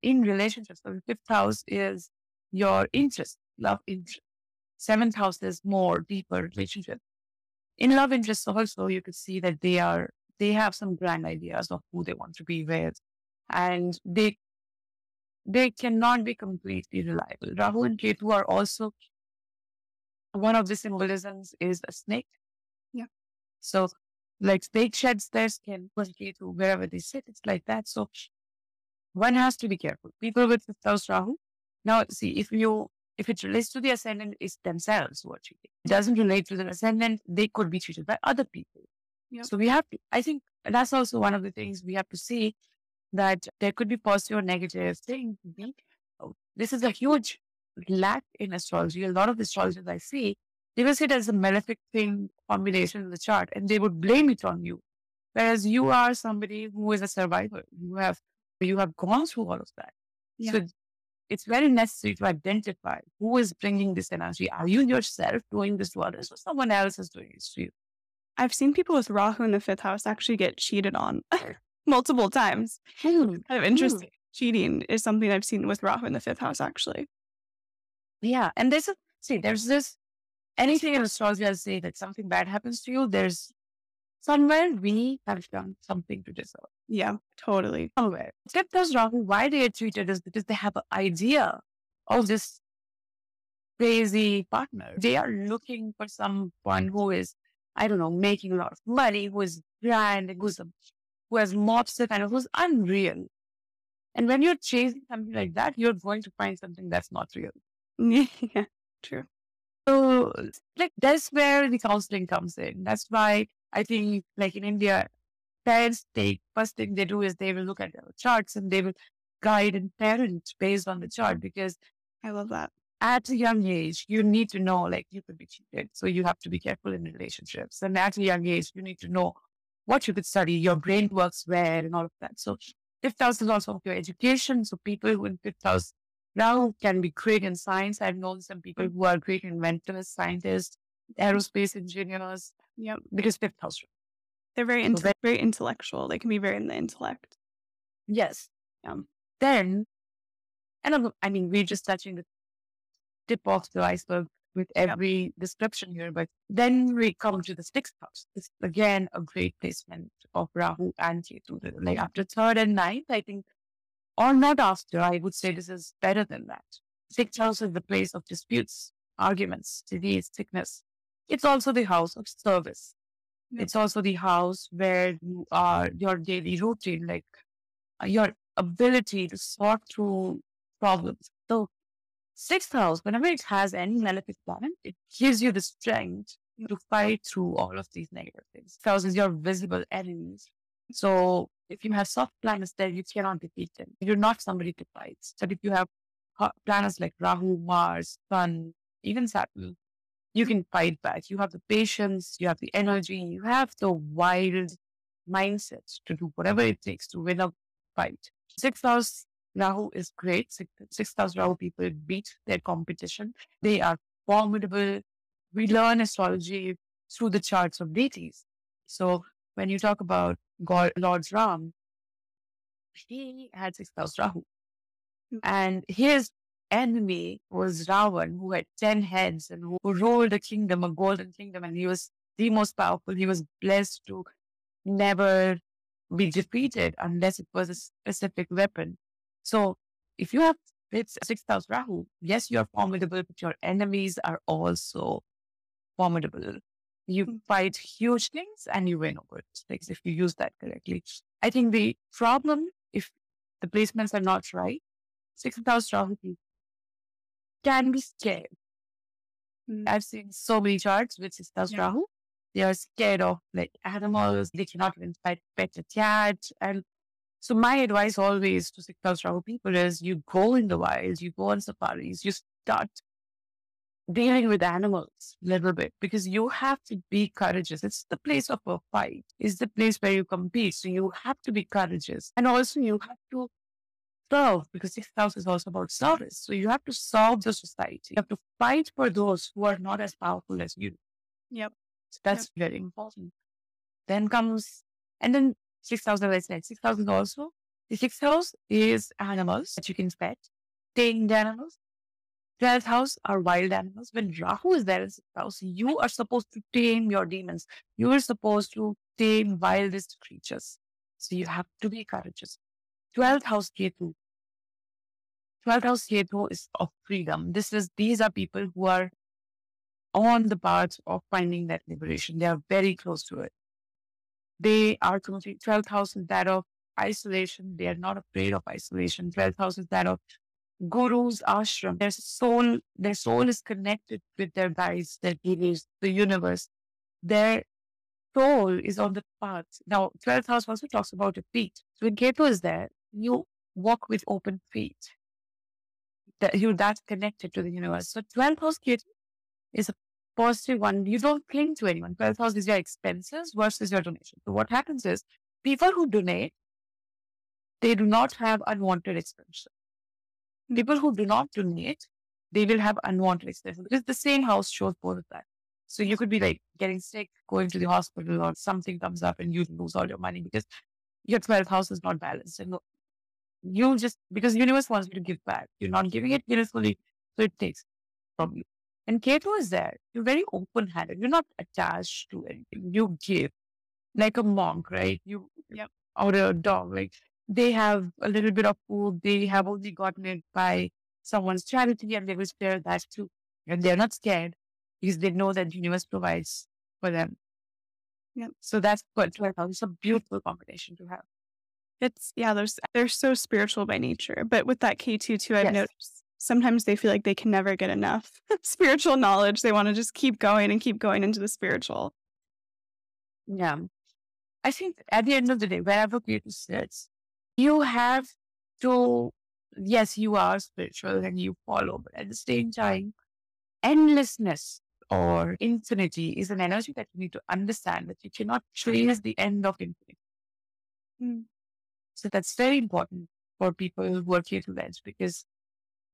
in relationships. So the fifth house is your interest, love interest. Seventh house is more deeper mm-hmm. relationship. In love interest also, you could see that they are, they have some grand ideas of who they want to be with and they, they cannot be completely reliable. Rahu and Ketu are also, one of the symbolisms is a snake. Yeah. So like snake sheds their skin, Ketu, wherever they sit, it's like that. So one has to be careful. People with fifth house Rahu. Now, see, if you if it relates to the ascendant, it's themselves who are cheating. It doesn't relate to the ascendant, they could be treated by other people. Yep. So we have to, I think that's also one of the things we have to see that there could be positive or negative things. Mm-hmm. Oh, this is a huge lack in astrology. A lot of the astrologers I see, they will see it as a malefic thing combination in the chart and they would blame it on you. Whereas you are somebody who is a survivor. You have you have gone through all of that. Yeah. So it's very necessary to identify who is bringing this energy. Are you yourself doing this to others or someone else is doing this to you? I've seen people with Rahu in the fifth house actually get cheated on multiple times. Hmm. Kind of interesting. Cheating is something I've seen with Rahu in the fifth house, actually. Yeah. And there's a, see, there's this, anything in astrology I say that something bad happens to you, there's somewhere we have done something to deserve. Yeah, totally. Somewhere. Fifth house Rahu, why they are treated is because they have an idea of this crazy partner. They are looking for someone who is, I don't know, making a lot of money, who is grand, who's a, who has mobster kind of, who's unreal. And when you're chasing something like that, you're going to find something that's not real. yeah, true. So, like, that's where the counseling comes in. That's why I think, like in India, parents take first thing they do is they will look at the charts and they will guide and parent based on the chart because I love that. at a young age you need to know like you could be cheated, so you have to be careful in relationships. And at a young age you need to know what you could study, your brain works where, and all of that. So fifth house is also your education. So people who in fifth house now can be great in science. I've known some people who are great inventors, scientists, aerospace engineers. yeah, Because fifth house. They're very, So very- intellectual. They can be very in the intellect. Yes. Um, then, and I'm- I mean, we're just touching the tip of the iceberg with every description here, but then we come to the sixth house. This is again a great placement of Rahu and Ketu. Like after third and ninth, I think, or not after, I would say this is better than that. Sixth house is the place of disputes, arguments, disease, sickness. It's also the house of service. It's also the house where you are your daily routine, like uh, your ability to sort through problems. So, sixth house, whenever it has any malefic planet, it gives you the strength to fight through all of these negative things. Sixth house is your visible enemies. So, if you have soft planets there, you cannot defeat them. You're not somebody to fight. But if you have planets like Rahu, Mars, Sun, even Saturn, you can fight back. You have the patience, you have the energy, you have the wild mindset to do whatever it takes to win a fight. Sixth house Rahu is great. Six- Sixth house Rahu people beat their competition. They are formidable. We learn astrology through the charts of deities. So when you talk about God, Lord Ram, he had sixth house Rahu. Mm. And his enemy was Ravan, who had 10 heads and who ruled a kingdom, a golden kingdom, and he was the most powerful. He was blessed to never be defeated unless it was a specific weapon. So if you have it's sixth house Rahu, yes, you are formidable, but your enemies are also formidable. You Mm. fight huge things and you win over things if you use that correctly. I think the problem, if the placements are not right, sixth house Rahu can be scared. Mm. I've seen so many charts with house Yeah. Rahu. They are scared of like animals. They cannot even pet, pet a cat. And so my advice always to house Rahu people is you go in the wild, you go on safaris, you start dealing with animals a little bit because you have to be courageous. It's the place of a fight. It's the place where you compete. So you have to be courageous. And also you have to because sixth house is also about service. So you have to serve the society. You have to fight for those who are not as powerful as you. Yep. So that's very important. Then comes, and then 6,000, as I said, 6,000 also The sixth house is animals that you can pet, tamed animals. Twelfth house are wild animals. When Rahu is there in sixth house, you are supposed to tame your demons. You are supposed to tame wildest creatures. So you have to be courageous. Twelfth house Ketu. Twelfth house Ketu is of freedom. This is these are people who are on the path of finding that liberation. They are very close to it. They are complete 12th house is that of isolation. They are not afraid of isolation. 12th house is that of gurus, ashram. Their soul, their soul is connected with their guides, their gurus, the universe. Their soul is on the path. Now, 12th house also talks about the feet. So when Ketu is there, you walk with open feet. That you that's connected to the universe. So 12th house Ketu is a positive one. You don't cling to anyone. 12th house is your expenses versus your donation. So what happens is people who donate, they do not have unwanted expenses. People who do not donate, they will have unwanted expenses because the same house shows both of that. So you could be like getting sick, going to the hospital, or something comes up and you lose all your money because your 12th house is not balanced. And you just, because universe wants you to give back. You're not giving it gracefully, so it takes from you. And Ketu is there. You're very open handed. You're not attached to anything. You give like a monk, right? You, Yep. or a dog. Like they have a little bit of food. They have only gotten it by someone's charity and they will share that too. And they're not scared because they know that the universe provides for them. Yep. So that's what 12 house. It's a beautiful combination to have. It's yeah, there's they're so spiritual by nature. But with that Ketu too, I've Yes. noticed sometimes they feel like they can never get enough spiritual knowledge. They want to just keep going and keep going into the spiritual. Yeah. I think at the end of the day, wherever Ketu sits, you have to, yes, you are spiritual and you follow, but at the same time, endlessness or infinity is an energy that you need to understand that you cannot trace the end of infinity. Mm. So that's very important for people who are Ketu led because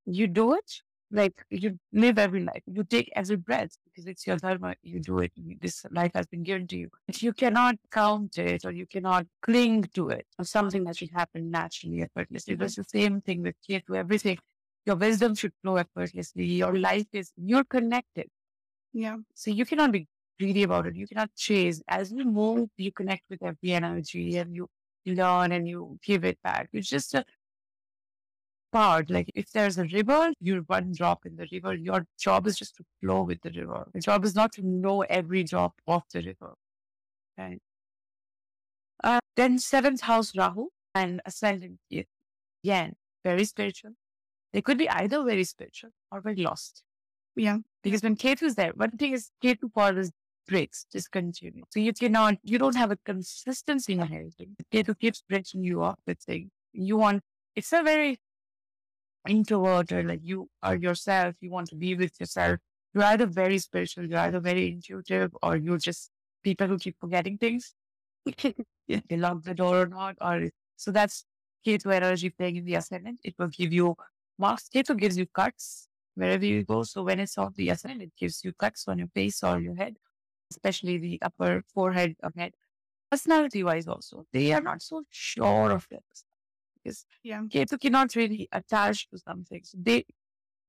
you do it like you live every life. You take every breath because it's your dharma. You do it. This life has been given to you. But you cannot count it or you cannot cling to it or something that should happen naturally, effortlessly. That's the same thing with Ketu. Everything. Your wisdom should flow effortlessly. Your life is, you're connected. Yeah. So you cannot be greedy about it. You cannot chase. As you move, you connect with every energy and you learn and you give it back. It's just a part. Like if there's a river, you're one drop in the river. Your job is just to flow with the river. The job is not to know every drop of the river. Right. Uh, then seventh house Rahu and ascendant. Again, very spiritual. They could be either very spiritual or very lost. Yeah. Because when Ketu is there, one thing is Ketu follows breaks, discontinue. So you cannot, you don't have a consistency in everything. Ketu keeps breaking you off with things. You want, it's a very introverted, like you are yourself, you want to be with yourself. You're either very spiritual, you're either very intuitive, or you're just people who keep forgetting things. Yeah. They lock the door or not, or so that's Ketu energy playing in the ascendant. It will give you marks. Ketu gives you cuts wherever you go. So when it's on the ascendant, it gives you cuts on your face or your head, especially the upper forehead or head. Personality wise, also, they are not so sure of their because Yeah. Ketu cannot really attach to something. So they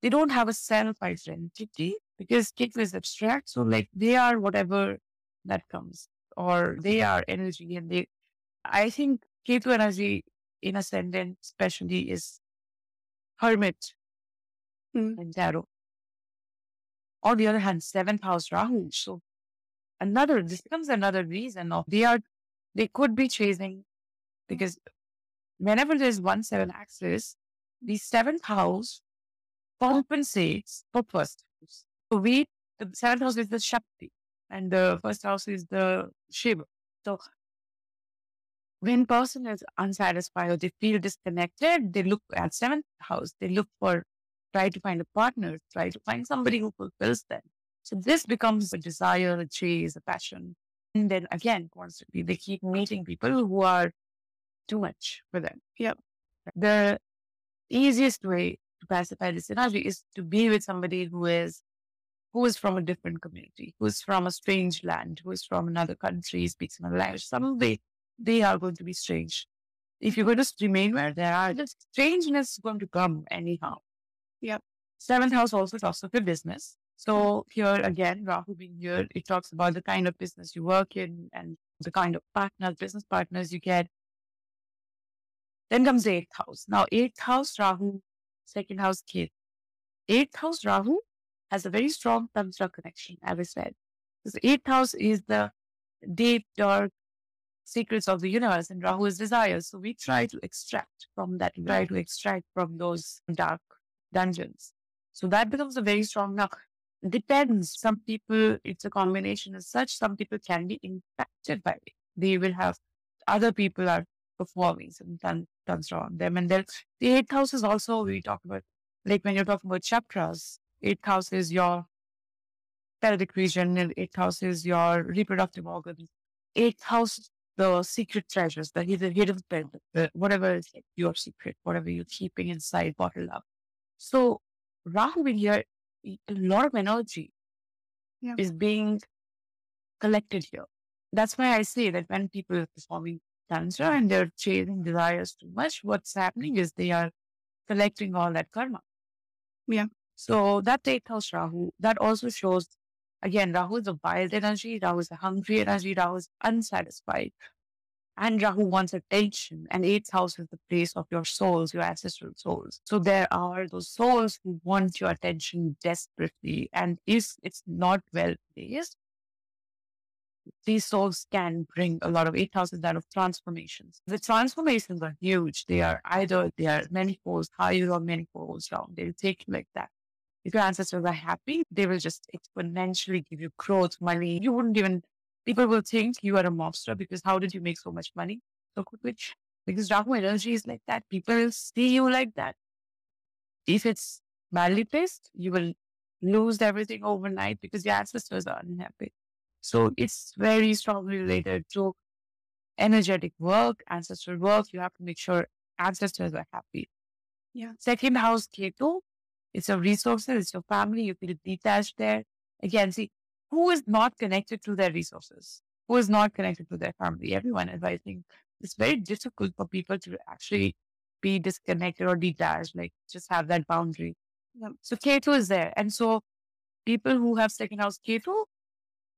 they don't have a self identity because Ketu is abstract. So like they are whatever that comes, or they are energy, and they. I think Ketu energy in ascendant, especially, is hermit Hmm. and tarot. On the other hand, seventh house Rahu. So another this becomes another reason of they are they could be chasing because whenever there's one seven axis, the seventh house compensates for first house. So we the seventh house is the Shakti and the first house is the Shiva. So when person is unsatisfied or they feel disconnected, they look at seventh house. They look for try to find a partner, try to find somebody who fulfills them. So this becomes a desire, a chase, a passion. And then again, constantly they keep meeting people who are too much for them. Yep. The easiest way to pacify this energy is to be with somebody who is who is from a different community, who is from a strange land, who is from another country, speaks another language. Some they they are going to be strange If you're going to remain where they are, the strangeness is going to come anyhow. Yep. Seventh house also talks of your business. So here again, Rahu being here, it talks about the kind of business you work in and the kind of partners, business partners you get. Then comes the eighth house. Now, eighth house, Rahu, second house, Ketu. Eighth house, Rahu, has a very strong Tantra connection, as I said. Because eighth house is the deep, dark secrets of the universe, and Rahu is desire. So we try to extract from that, we try to extract from those dark dungeons. So that becomes a very strong now. Depends. Some people, it's a combination as such. Some people can be impacted by it. They will have other people are performing some tantra on them. And then the eighth house is also, we talk about, like when you're talking about chakras, eighth house is your pelvic region, and eighth house is your reproductive organs. Eighth house, the secret treasures, the hidden, hidden the, whatever is your secret, whatever you're keeping inside, bottled up. So Rahu in here, a lot of energy Yeah. is being collected here. That's why I say that when people are performing tantra and they're chasing desires too much, what's happening is they are collecting all that karma. Yeah. So that eighth house Rahu, that also shows again, Rahu is a wild energy, Rahu is a hungry energy, Rahu is unsatisfied. And Rahu wants attention. And eighth house is the place of your souls, your ancestral souls. So there are those souls who want your attention desperately. And if it's not well placed, these souls can bring a lot of eight houses out of transformations. The transformations are huge. They are either they are many manifolds higher or manifolds down. They'll take you like that. If your ancestors are happy, they will just exponentially give you growth, money. You wouldn't even people will think you are a monster because how did you make so much money so quickly? Because Rahu energy is like that. People will see you like that. If it's badly placed, you will lose everything overnight because your ancestors are unhappy. So it's very strongly related to energetic work, ancestral work. You have to make sure ancestors are happy. Yeah. Second house, Ketu, it's your resources, it's your family. You feel detached there. Again, see, who is not connected to their resources? Who is not connected to their family? Everyone is. I think it's very difficult for people to actually be disconnected or detached, like just have that boundary. So Ketu is there. And so people who have second house Ketu,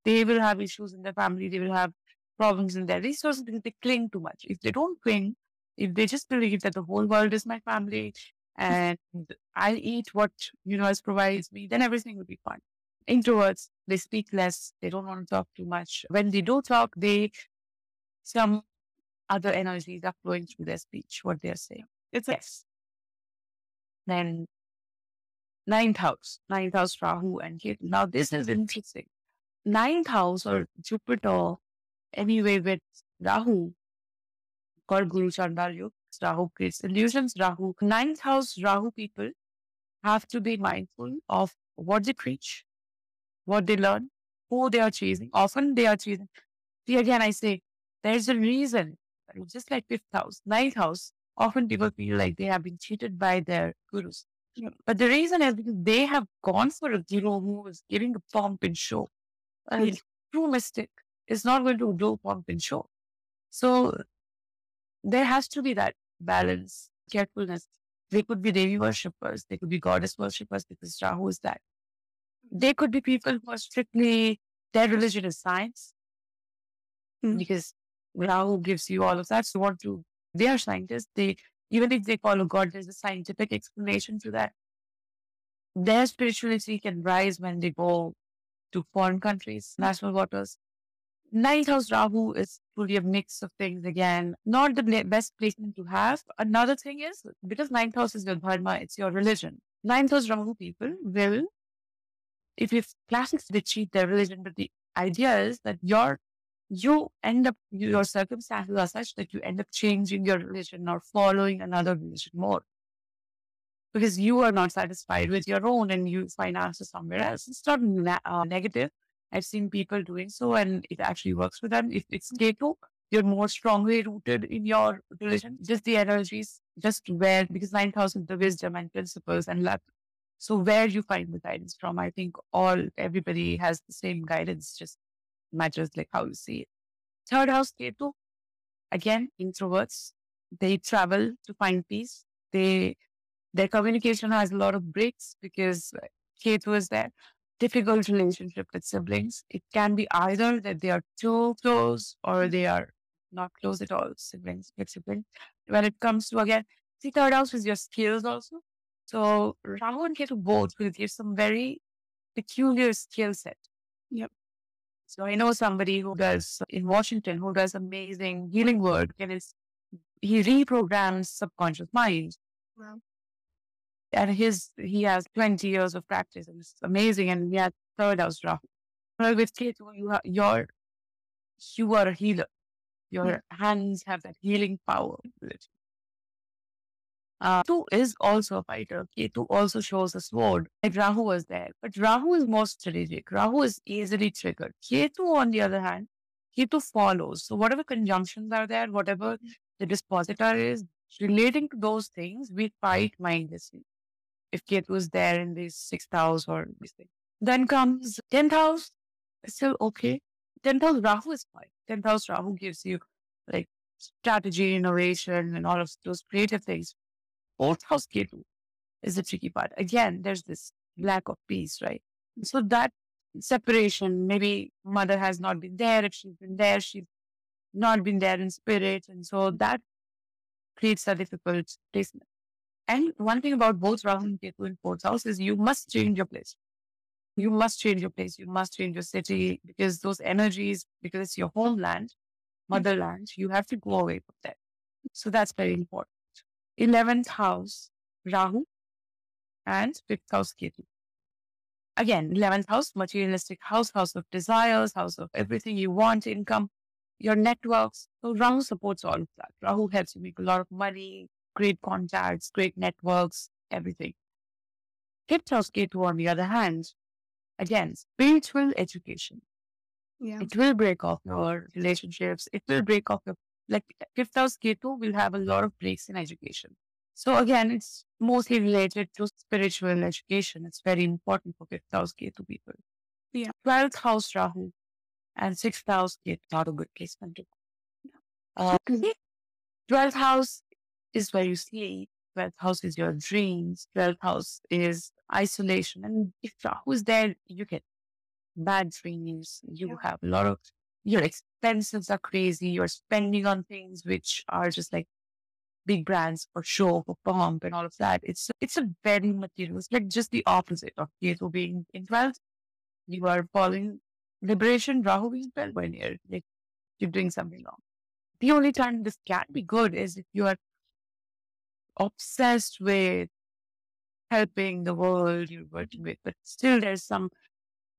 they will have issues in their family. They will have problems in their resources because they cling too much. If they don't cling, if they just believe that the whole world is my family and I'll eat what universe provides me, then everything will be fine. Introverts, they speak less. They don't want to talk too much. When they do talk, they, some other energies are flowing through their speech, what they're saying. It's like, Yes. Then ninth house, ninth house Rahu and Ketu. Now this is interesting. Ninth house or Jupiter, anyway, with Rahu, called Guru Chandal Yoga, Rahu creates illusions. Rahu, ninth house Rahu people have to be mindful of what they preach, what they learn, who they are chasing. Often they are chasing. See, again, I say there's a reason. Just like fifth house, ninth house, often people feel like they have been cheated by their gurus. Yeah. But the reason is because they have gone for a guru who is giving a pomp and show. A Yes. true mystic is not going to do pomp and show. So there has to be that balance, carefulness. They could be Devi worshippers, they could be goddess worshippers because Rahu is that. They could be people who are strictly, their religion is science Mm. because Rahu gives you all of that. So want to, they are scientists. They, even if they follow God, there's a scientific explanation to that. Their spirituality can rise when they go to foreign countries, national waters. Ninth house Rahu is truly a mix of things again. Not the best placement to have. Another thing is because ninth house is your dharma, it's your religion. Ninth house Rahu people will, if you classics, they cheat their religion, but the idea is that your you end up your circumstances are such that you end up changing your religion or following another religion more because you are not satisfied with your own and you find answers somewhere else. It's not na- uh, negative. I've seen people doing so and it actually works for them. If it's Ketu, you're more strongly rooted in your religion, just the energies, just where, because 9,000 the wisdom and principles and luck. So where do you find the guidance from, I think all, everybody has the same guidance, just matters like how you see it. Third house Ketu, again, introverts. they travel to find peace. They their communication has a lot of breaks because uh, Ketu is there. Difficult relationship with siblings. It can be either that they are too close or they are not close at all, siblings, with siblings. When it comes to again, see third house is your skills also. So Rahu and Ketu both will give some very peculiar skill set. Yep. So I know somebody who does in Washington who does amazing healing work and is he reprograms subconscious mind. Wow. And his he has 20 years of practice and it's amazing and has third house Rahu. Well, with Ketu, you uh, have your you are a healer. Your Yeah. hands have that healing power. Uh, Ketu is also a fighter. Ketu also shows a sword. Like Rahu was there. But Rahu is more strategic. Rahu is easily triggered. Ketu, on the other hand, Ketu follows. So whatever conjunctions are there, whatever the dispositor is, relating to those things, we fight mindlessly. If Ketu is there in the sixth house or this thing. Then comes 10th house, still okay. 10th house Rahu is fine. 10th house Rahu gives you like strategy, innovation, and all of those creative things. Fourth house Ketu is the tricky part. Again, there's this lack of peace, right? So that separation, maybe mother has not been there. If she's been there, she's not been there in spirit. And so that creates a difficult placement. And one thing about both Rahu and Ketu in fourth house is you must change your place. You must change your place. You must change your city because those energies, because it's your homeland, motherland, you have to go away from that. So that's very important. 11th house, Rahu, and 5th house, Ketu. Again, 11th house, materialistic house, house of desires, house of everything you want, income, your networks. So Rahu supports all of that. Rahu helps you make a lot of money, great contacts, great networks, everything. 5th house, Ketu, on the other hand, again, spiritual education. Yeah. It will break off your relationships. It will break off your like fifth house Ketu will have a lot of breaks in education. So again, it's mostly related to spiritual education. It's very important for fifth house Ketu people. Yeah. Twelfth house Rahu and sixth house Ketu not a good placement. Uh, Twelfth house is where you sleep. Twelfth house is your dreams. Twelfth house is isolation. And if Rahu is there, you get bad dreams. You Yeah. have a lot of your expenses are crazy. You're spending on things which are just like big brands for show, for pomp, and all of that. It's it's a very material. It's like just the opposite of Ketu being in twelfth. You are following liberation. Rahu being twelve when you're like you're doing something wrong. The only time this can be good is if you are obsessed with helping the world you're working with, but still there's some.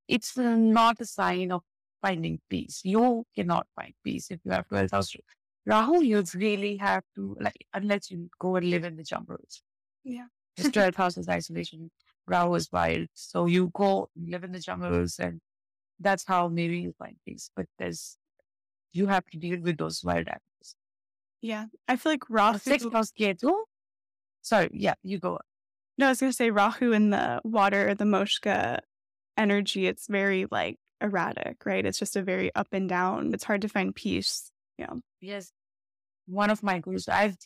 It's not a sign of finding peace. You cannot find peace if you have 12th house. Rahu, you really have to, like, unless you go and live in the jungles. Yeah. 12th house is isolation. Rahu is wild. So you go live in the jungles and that's how maybe you find peace. But there's, you have to deal with those wild animals. Yeah. I feel like Rahu. Sixth house Ketu. Sorry, yeah, you go. No, I was gonna say Rahu in the water, the Moksha energy, it's very like erratic, right? It's just a very up and down. It's hard to find peace. Yeah. Yes. One of my gurus, I've,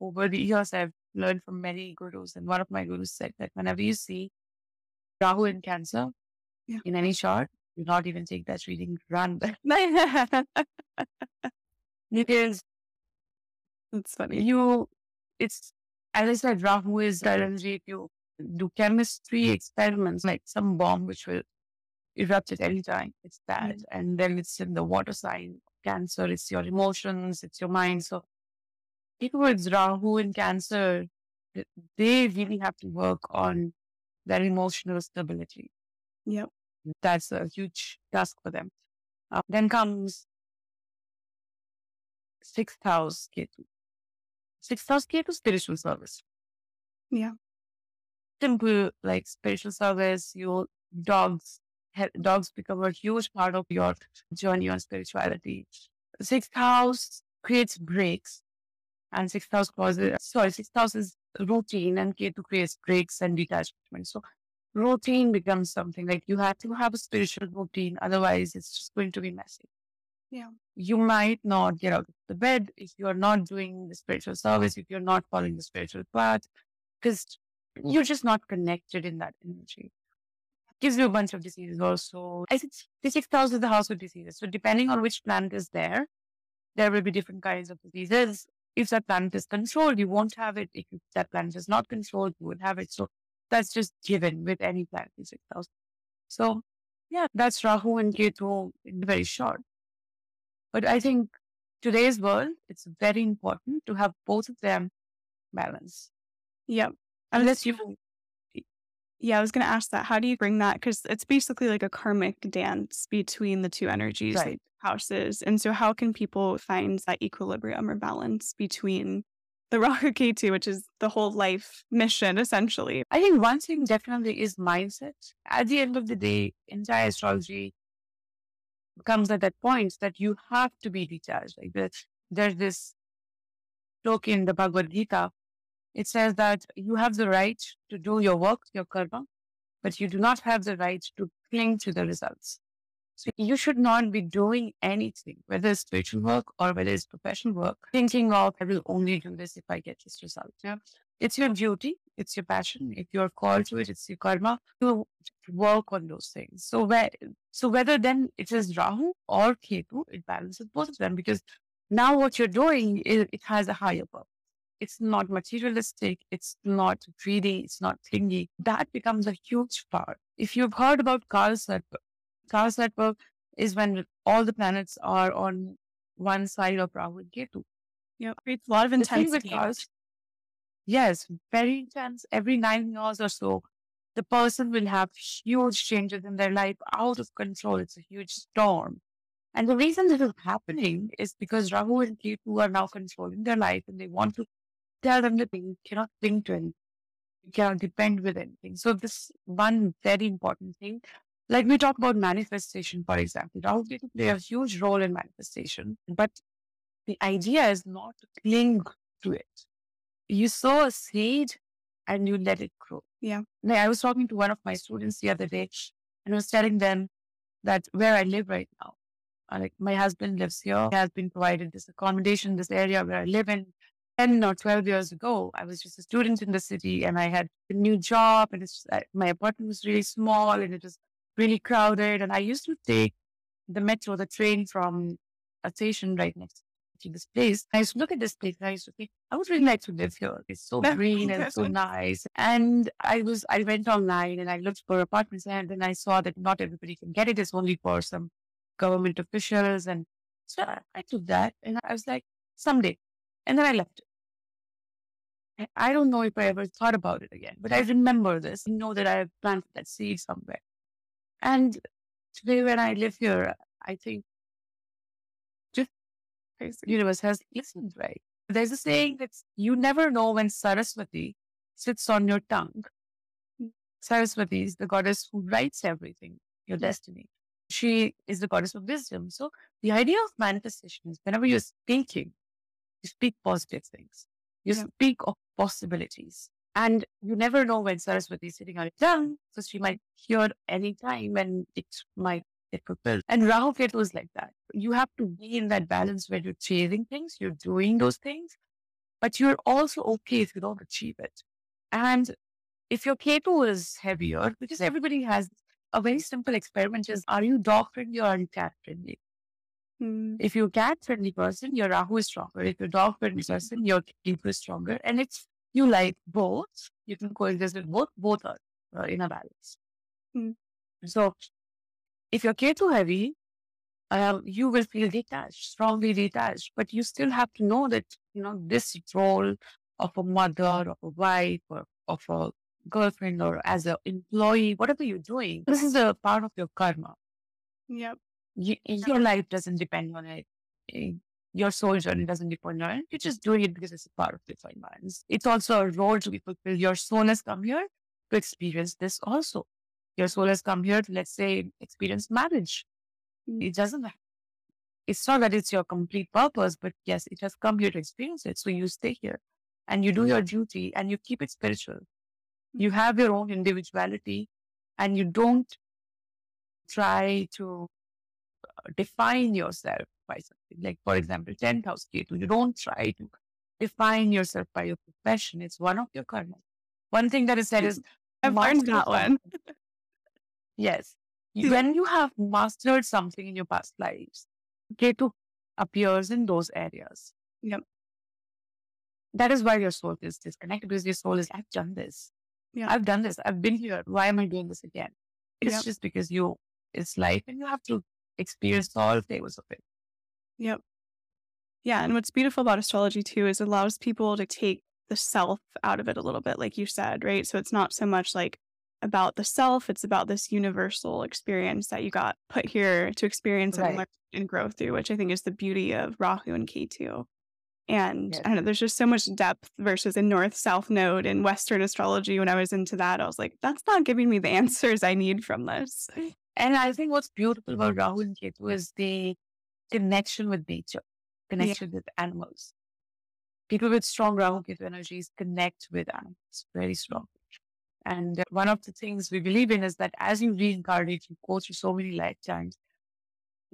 over the years, I've learned from many gurus, and one of my gurus said that whenever you see Rahu in Cancer Yeah. in any chart, do not even take that reading, run. because it's funny. you, it's, as I said, Rahu is. If you do chemistry experiments, like some bomb which will erupt at any time, it's that. And then it's in the water sign, Cancer, it's your emotions, it's your mind. So people with Rahu in Cancer, they really have to work on their emotional stability. Yep. That's a huge task for them. Uh, then comes sixth house Ketu. Sixth house Ketu, spiritual service. Yeah. Simple, like spiritual service, your dogs, dogs become a huge part of your journey on spirituality. Sixth house creates breaks and sixth house causes, sorry, sixth house is routine and Ketu creates breaks and detachment. So routine becomes something like you have to have a spiritual routine. Otherwise, it's just going to be messy. Yeah. You might not get out of the bed if you're not doing the spiritual service, if you're not following the spiritual path, because you're just not connected in that energy. Gives you a bunch of diseases also. I the sixth is the house of diseases. So depending on which planet is there, there will be different kinds of diseases. If that planet is controlled, you won't have it. If that planet is not controlled, you would have it. So that's just given with any sixth house. So yeah, that's Rahu and Ketu in very short. But I think today's world, it's very important to have both of them balanced. Yeah. Unless you, Yeah, I was going to ask that. How do you bring that? Because it's basically like a karmic dance between the two energies, Right. like houses. And so, how can people find that equilibrium or balance between the Rahu Ketu, which is the whole life mission, essentially? I think one thing definitely is mindset. At the end of the day, entire astrology comes at that point that you have to be detached. Like the, there's this book in the Bhagavad Gita. It says that you have the right to do your work, your karma, but you do not have the right to cling to the results. So you should not be doing anything, whether it's spiritual work or whether it's professional work, thinking of, I will only do this if I get this result. Yeah. It's your duty. It's your passion. If you're called to it, it's your karma to work on those things. So where, so whether then it is Rahu or Ketu, it balances both of them because now what you're doing is it has a higher purpose. It's not materialistic. It's not greedy. It's not clingy. That becomes a huge part. If you've heard about Kal Sarpa, Kal Sarpa is when all the planets are on one side of Rahu and Ketu. Yeah, creates a lot of The thing with intensity. Yes, very intense. Every nine years or so, the person will have huge changes in their life out of control. It's a huge storm. And the reason this is happening is because Rahu and Ketu are now controlling their life and they want to tell them that you cannot cling to anything. You cannot depend with anything. So this one very important thing, like we talk about manifestation, for example, Rahu and Ketu play a huge role in manifestation, but the idea is not to cling to it. You sow a seed and you let it grow. Yeah. Like I was talking to one of my students the other day and I was telling them that where I live right now, uh, like my husband lives here, he has been provided this accommodation, this area where I live in. 10 or 12 years ago, I was just a student in the city and I had a new job and it's, uh, my apartment was really small and it was really crowded. And I used to take the metro, the train from a station right next to this place. I used to look at this place and I used to think, I would really like to live here. It's so green and so nice. And I was, I went online and I looked for apartments and then I saw that not everybody can get it. It's only for some government officials. And so I- took that and I was like, someday. And then I left. I- don't know if I ever thought about it again, but I remember this. I know that I have planted that seed somewhere. And today when I live here, I think Crazy. universe has listened right. There's a saying that you never know when Saraswati sits on your tongue. Mm. Saraswati is the goddess who writes everything, your destiny. She is the goddess of wisdom. So the idea of manifestation is whenever you're speaking, you speak positive things. You Yeah. speak of possibilities. And you never know when Saraswati is sitting on your tongue. So she might hear any time and it might get fulfilled. And Rahu Ketu is like that. You have to be in that balance where you're chasing things, you're doing those things, but you're also okay if you don't achieve it. And if your Ketu is heavier, because everybody has a very simple experiment is are you dog friendly or are you cat friendly? Mm, If you're cat friendly person, your Rahu is stronger. If you're dog friendly person, your Ketu is stronger. And if you like both, you can coexist with both, both are uh, in a balance. Hmm. So if you're Ketu heavy, um, you will feel detached, strongly detached, but you still have to know that, you know, this role of a mother, of a wife, or of a girlfriend, or as an employee, whatever you're doing, this is a part of your karma. yep. You, your life doesn't depend on it. Eh, Your soul journey doesn't depend on it. You're just doing it because it's a part of the divine balance. It's also a role to be fulfilled. Your soul has come here to experience this also. Your soul has come here to, let's say, experience marriage. Mm. It doesn't, it's not that it's your complete purpose, but yes, it has come here to experience it. So you stay here and you do your duty and you keep it spiritual. You have your own individuality and you don't try to define yourself by something. Like, for example, 10th house Ketu. You don't try to define yourself by your profession. It's one of your karma. One thing that is said is, I've learned that one. yes. When you have mastered something in your past lives, Ketu appears in those areas. Yep. That is why your soul is disconnected because your soul is, I've done this. Yeah. I've done this. I've been here. Why am I doing this again? It's Yep. just because you, it's life and you have to experience all flavors of it. Yep. Yeah. And what's beautiful about astrology too is it allows people to take the self out of it a little bit, like you said, right? So it's not so much like about the self, it's about this universal experience that you got put here to experience and learn and grow through, which I think is the beauty of Rahu and Ketu. And Yes. I don't know, there's just so much depth versus a north south node in Western astrology. When I was into that, I was like, that's not giving me the answers I need from this. And I think what's beautiful about Rahu and Ketu is the connection with nature, connection with animals. People with strong Rahu Ketu energies connect with animals very strong. And one of the things we believe in is that as you reincarnate, you go through so many lifetimes.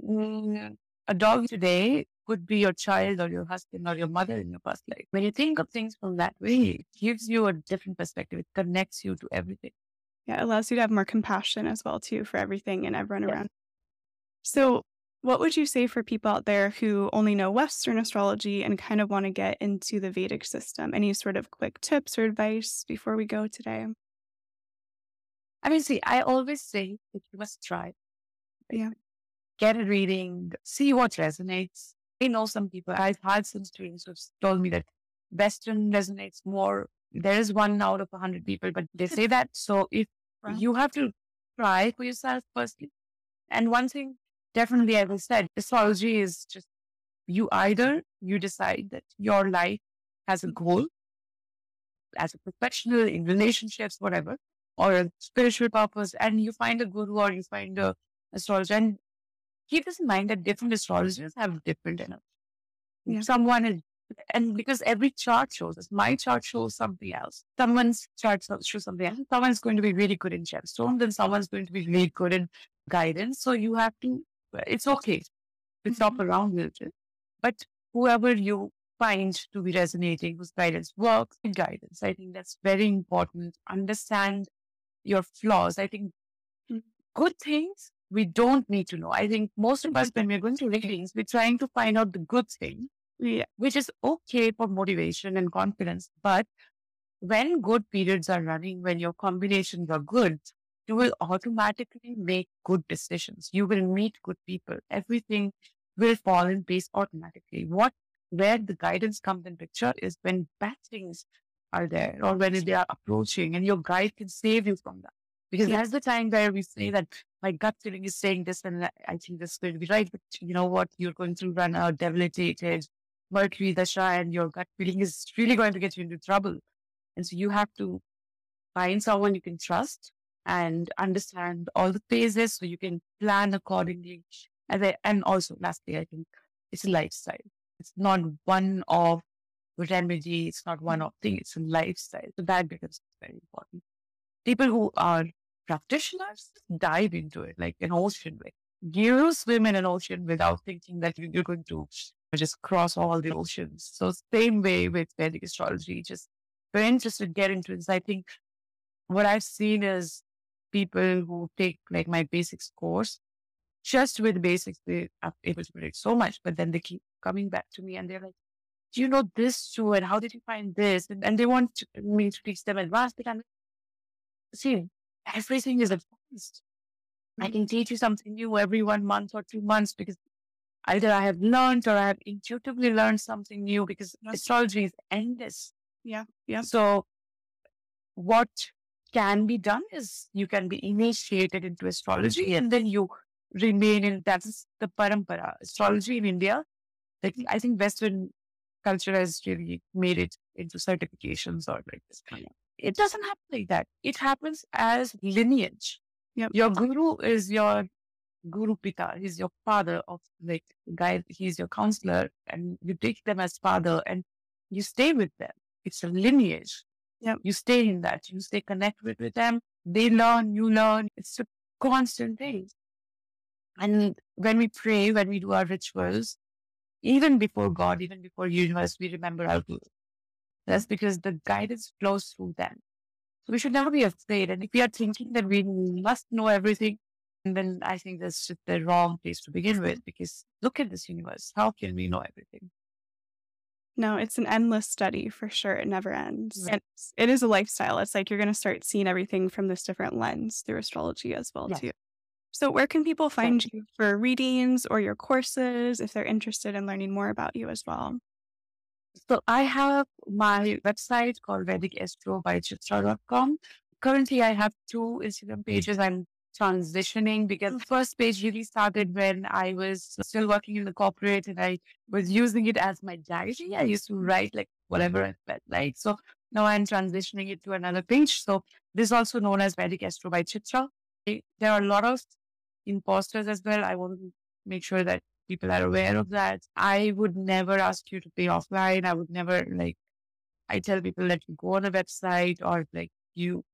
Mm, a dog today could be your child or your husband or your mother in your past life. When you think of things from that way, it gives you a different perspective. It connects you to everything. Yeah, it allows you to have more compassion as well too for everything and everyone Yes. around. So, what would you say for people out there who only know Western astrology and kind of want to get into the Vedic system? Any sort of quick tips or advice before we go today? I mean, see, I always say that you must try. Yeah. Get a reading, see what resonates. I know some people, I've had some students who've told me that Western resonates more. There is one out of a hundred people, but they say that. So if Wow. you have to try for yourself firstly. And one thing, definitely, as I said, astrology is just you either you decide that your life has a goal as a professional in relationships, whatever, or a spiritual purpose, and you find a guru or you find a astrologer. And keep this in mind that different astrologers have different energy. Yeah. Someone is, and because every chart shows us, my chart shows something else. Someone's chart shows something else. Someone's going to be really good in gemstones, then someone's going to be really good in guidance. So you have to, uh, it's okay to mm-hmm. shop around with it. But whoever you find to be resonating, whose guidance works, in guidance. I think that's very important. Understand your flaws. I think good things we don't need to know. I think most of us, when we're going to readings, we're trying to find out the good thing, Yeah. which is okay for motivation and confidence. But when good periods are running, when your combinations are good, you will automatically make good decisions. You will meet good people. Everything will fall in place automatically. What where the guidance comes in picture is when bad things are there or when they are approaching and your guide can save you from that. Because Yeah. that's the time where we say that my gut feeling is saying this and I- think this is going to be right. But you know what? You're going to run a debilitated Mercury Dasha and your gut feeling is really going to get you into trouble. And so you have to find someone you can trust and understand all the phases so you can plan accordingly. And, and also, lastly, I think it's a lifestyle. It's not one off remedy. It's not one of thing. It's a lifestyle. So that becomes very important. People who are practitioners dive into it like an ocean way. You swim in an ocean without thinking that you're going to just cross all the oceans. So same way hmm. with Vedic astrology, just very interested, to get into this. I think what I've seen is people who take like my basics course, just with basics, they are able to predict so much, but then they keep coming back to me and they're like, do you know this too? And how did you find this? And, and they want to- me to teach them advanced, but I'm see, everything is advanced. I hmm. can teach you something new every one month or two months because either I have learned or I have intuitively learned something new because Yes. astrology is endless. Yeah. Yeah. So what can be done is you can be initiated into astrology and then you remain in that's the parampara. Astrology in India, like I think Western culture has really made it into certifications or like this oh, kind of. It doesn't happen like that. It happens as lineage. Yep. Your guru is your guru pita. He's your father of like guide. He's your counselor, and you take them as father, and you stay with them. It's a lineage. Yep. You stay in that. You stay connected with them. They learn. You learn. It's a constant thing. And when we pray, when we do our rituals, even before God, even before universe, we remember our guru. That's because the guidance flows through them. So we should never be afraid. And if we are thinking that we must know everything, then I think that's just the wrong place to begin with. Because look at this universe. How can we know everything? No, it's an endless study for sure. It never ends. Right. And it's- a lifestyle. It's like you're going to start seeing everything from this different lens through astrology as well Yes. too. So where can people find you for readings or your courses if they're interested in learning more about you as well? So I have my website called vedicastro.com. Currently, I have two Instagram pages. I'm transitioning because the first page really started when I was still working in the corporate and I was using it as my diary. I used to write like whatever I felt like. So now I'm transitioning it to another page. So this is also known as Vedic Astro by Chitra. There are a lot of imposters as well. I want to make sure that people are aware of that. I would never ask you to pay offline. I would never like, I tell people that you go on a website or like you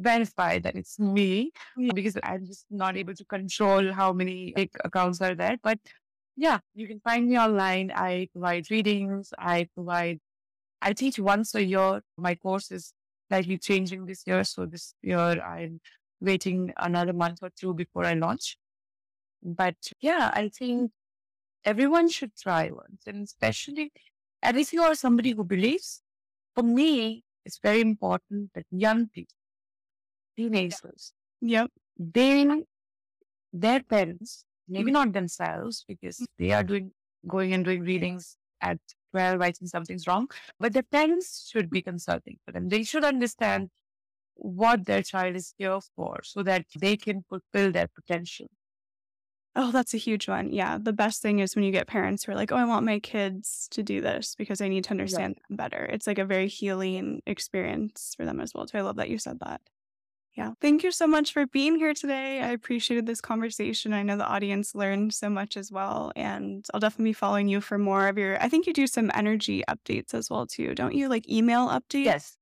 verify that it's me because I'm just not able to control how many fake accounts are there. But yeah, you can find me online. I provide readings. I provide, I teach once a year. My course is slightly changing this year. So this year I'm waiting another month or two before I launch. But yeah, I think everyone should try once, and especially, and if you are somebody who believes, for me, it's very important that young people, teenagers, Yep. they, their parents, maybe mm-hmm. not themselves, because they are doing, going and doing readings at 12, I think something's wrong, but their parents should be consulting for them. They should understand what their child is here for so that they can fulfill their potential. Oh, that's a huge one. Yeah. The best thing is when you get parents who are like, oh, I want my kids to do this because I need to understand them better. It's like a very healing experience for them as well. So I love that you said that. Yeah. Thank you so much for being here today. I appreciated this conversation. I know the audience learned so much as well. And I'll definitely be following you for more of your, I think you do some energy updates as well, too. Don't you? Like email updates? Yes.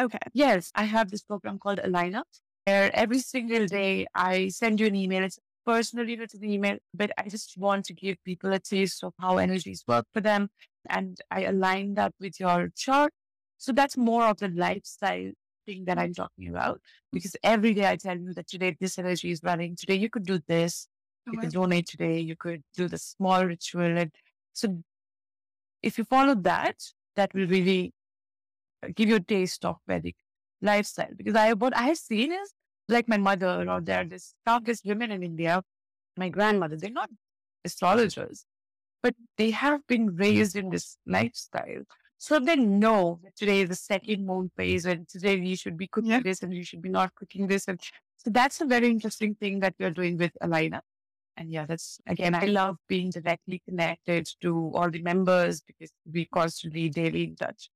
Okay. Yes, I have this program called Align Up, where every single day I send you an email. It's personally written to the email, but I just want to give people a taste of how energies work for them. And I align that with your chart. So that's more of the lifestyle thing that I'm talking about. Because every day I tell you that today this energy is running. Today you could do this. You could uh-huh. donate today. You could do the small ritual. And so if you follow that, that will really uh, give you a taste of Vedic lifestyle. Because I what I have seen is like my mother or there are this countless women in India, my grandmother, they're not astrologers, but they have been raised in this lifestyle. So they know that today is the second moon phase and today you should be cooking Yeah. this and you should be not cooking this. And so that's a very interesting thing that we're doing with Align Up. And yeah, that's again, I love being directly connected to all the members because we constantly daily in touch.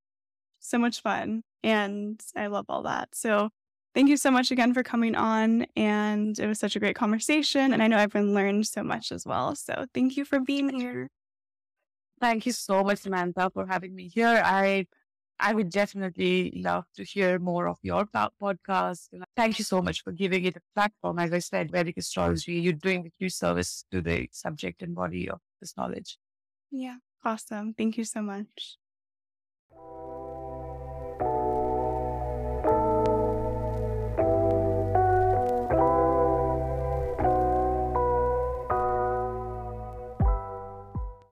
so much fun and I love all that. So thank you so much again for coming on and it was such a great conversation and I know everyone learned so much as well. So thank you for being here. Thank you so much, Samantha, for having me here. I I would definitely love to hear more of your podcast. Thank you so much for giving it a platform. As I said, Vedic astrology, you're doing a huge service to the subject and body of this knowledge. Yeah. Awesome. Thank you so much.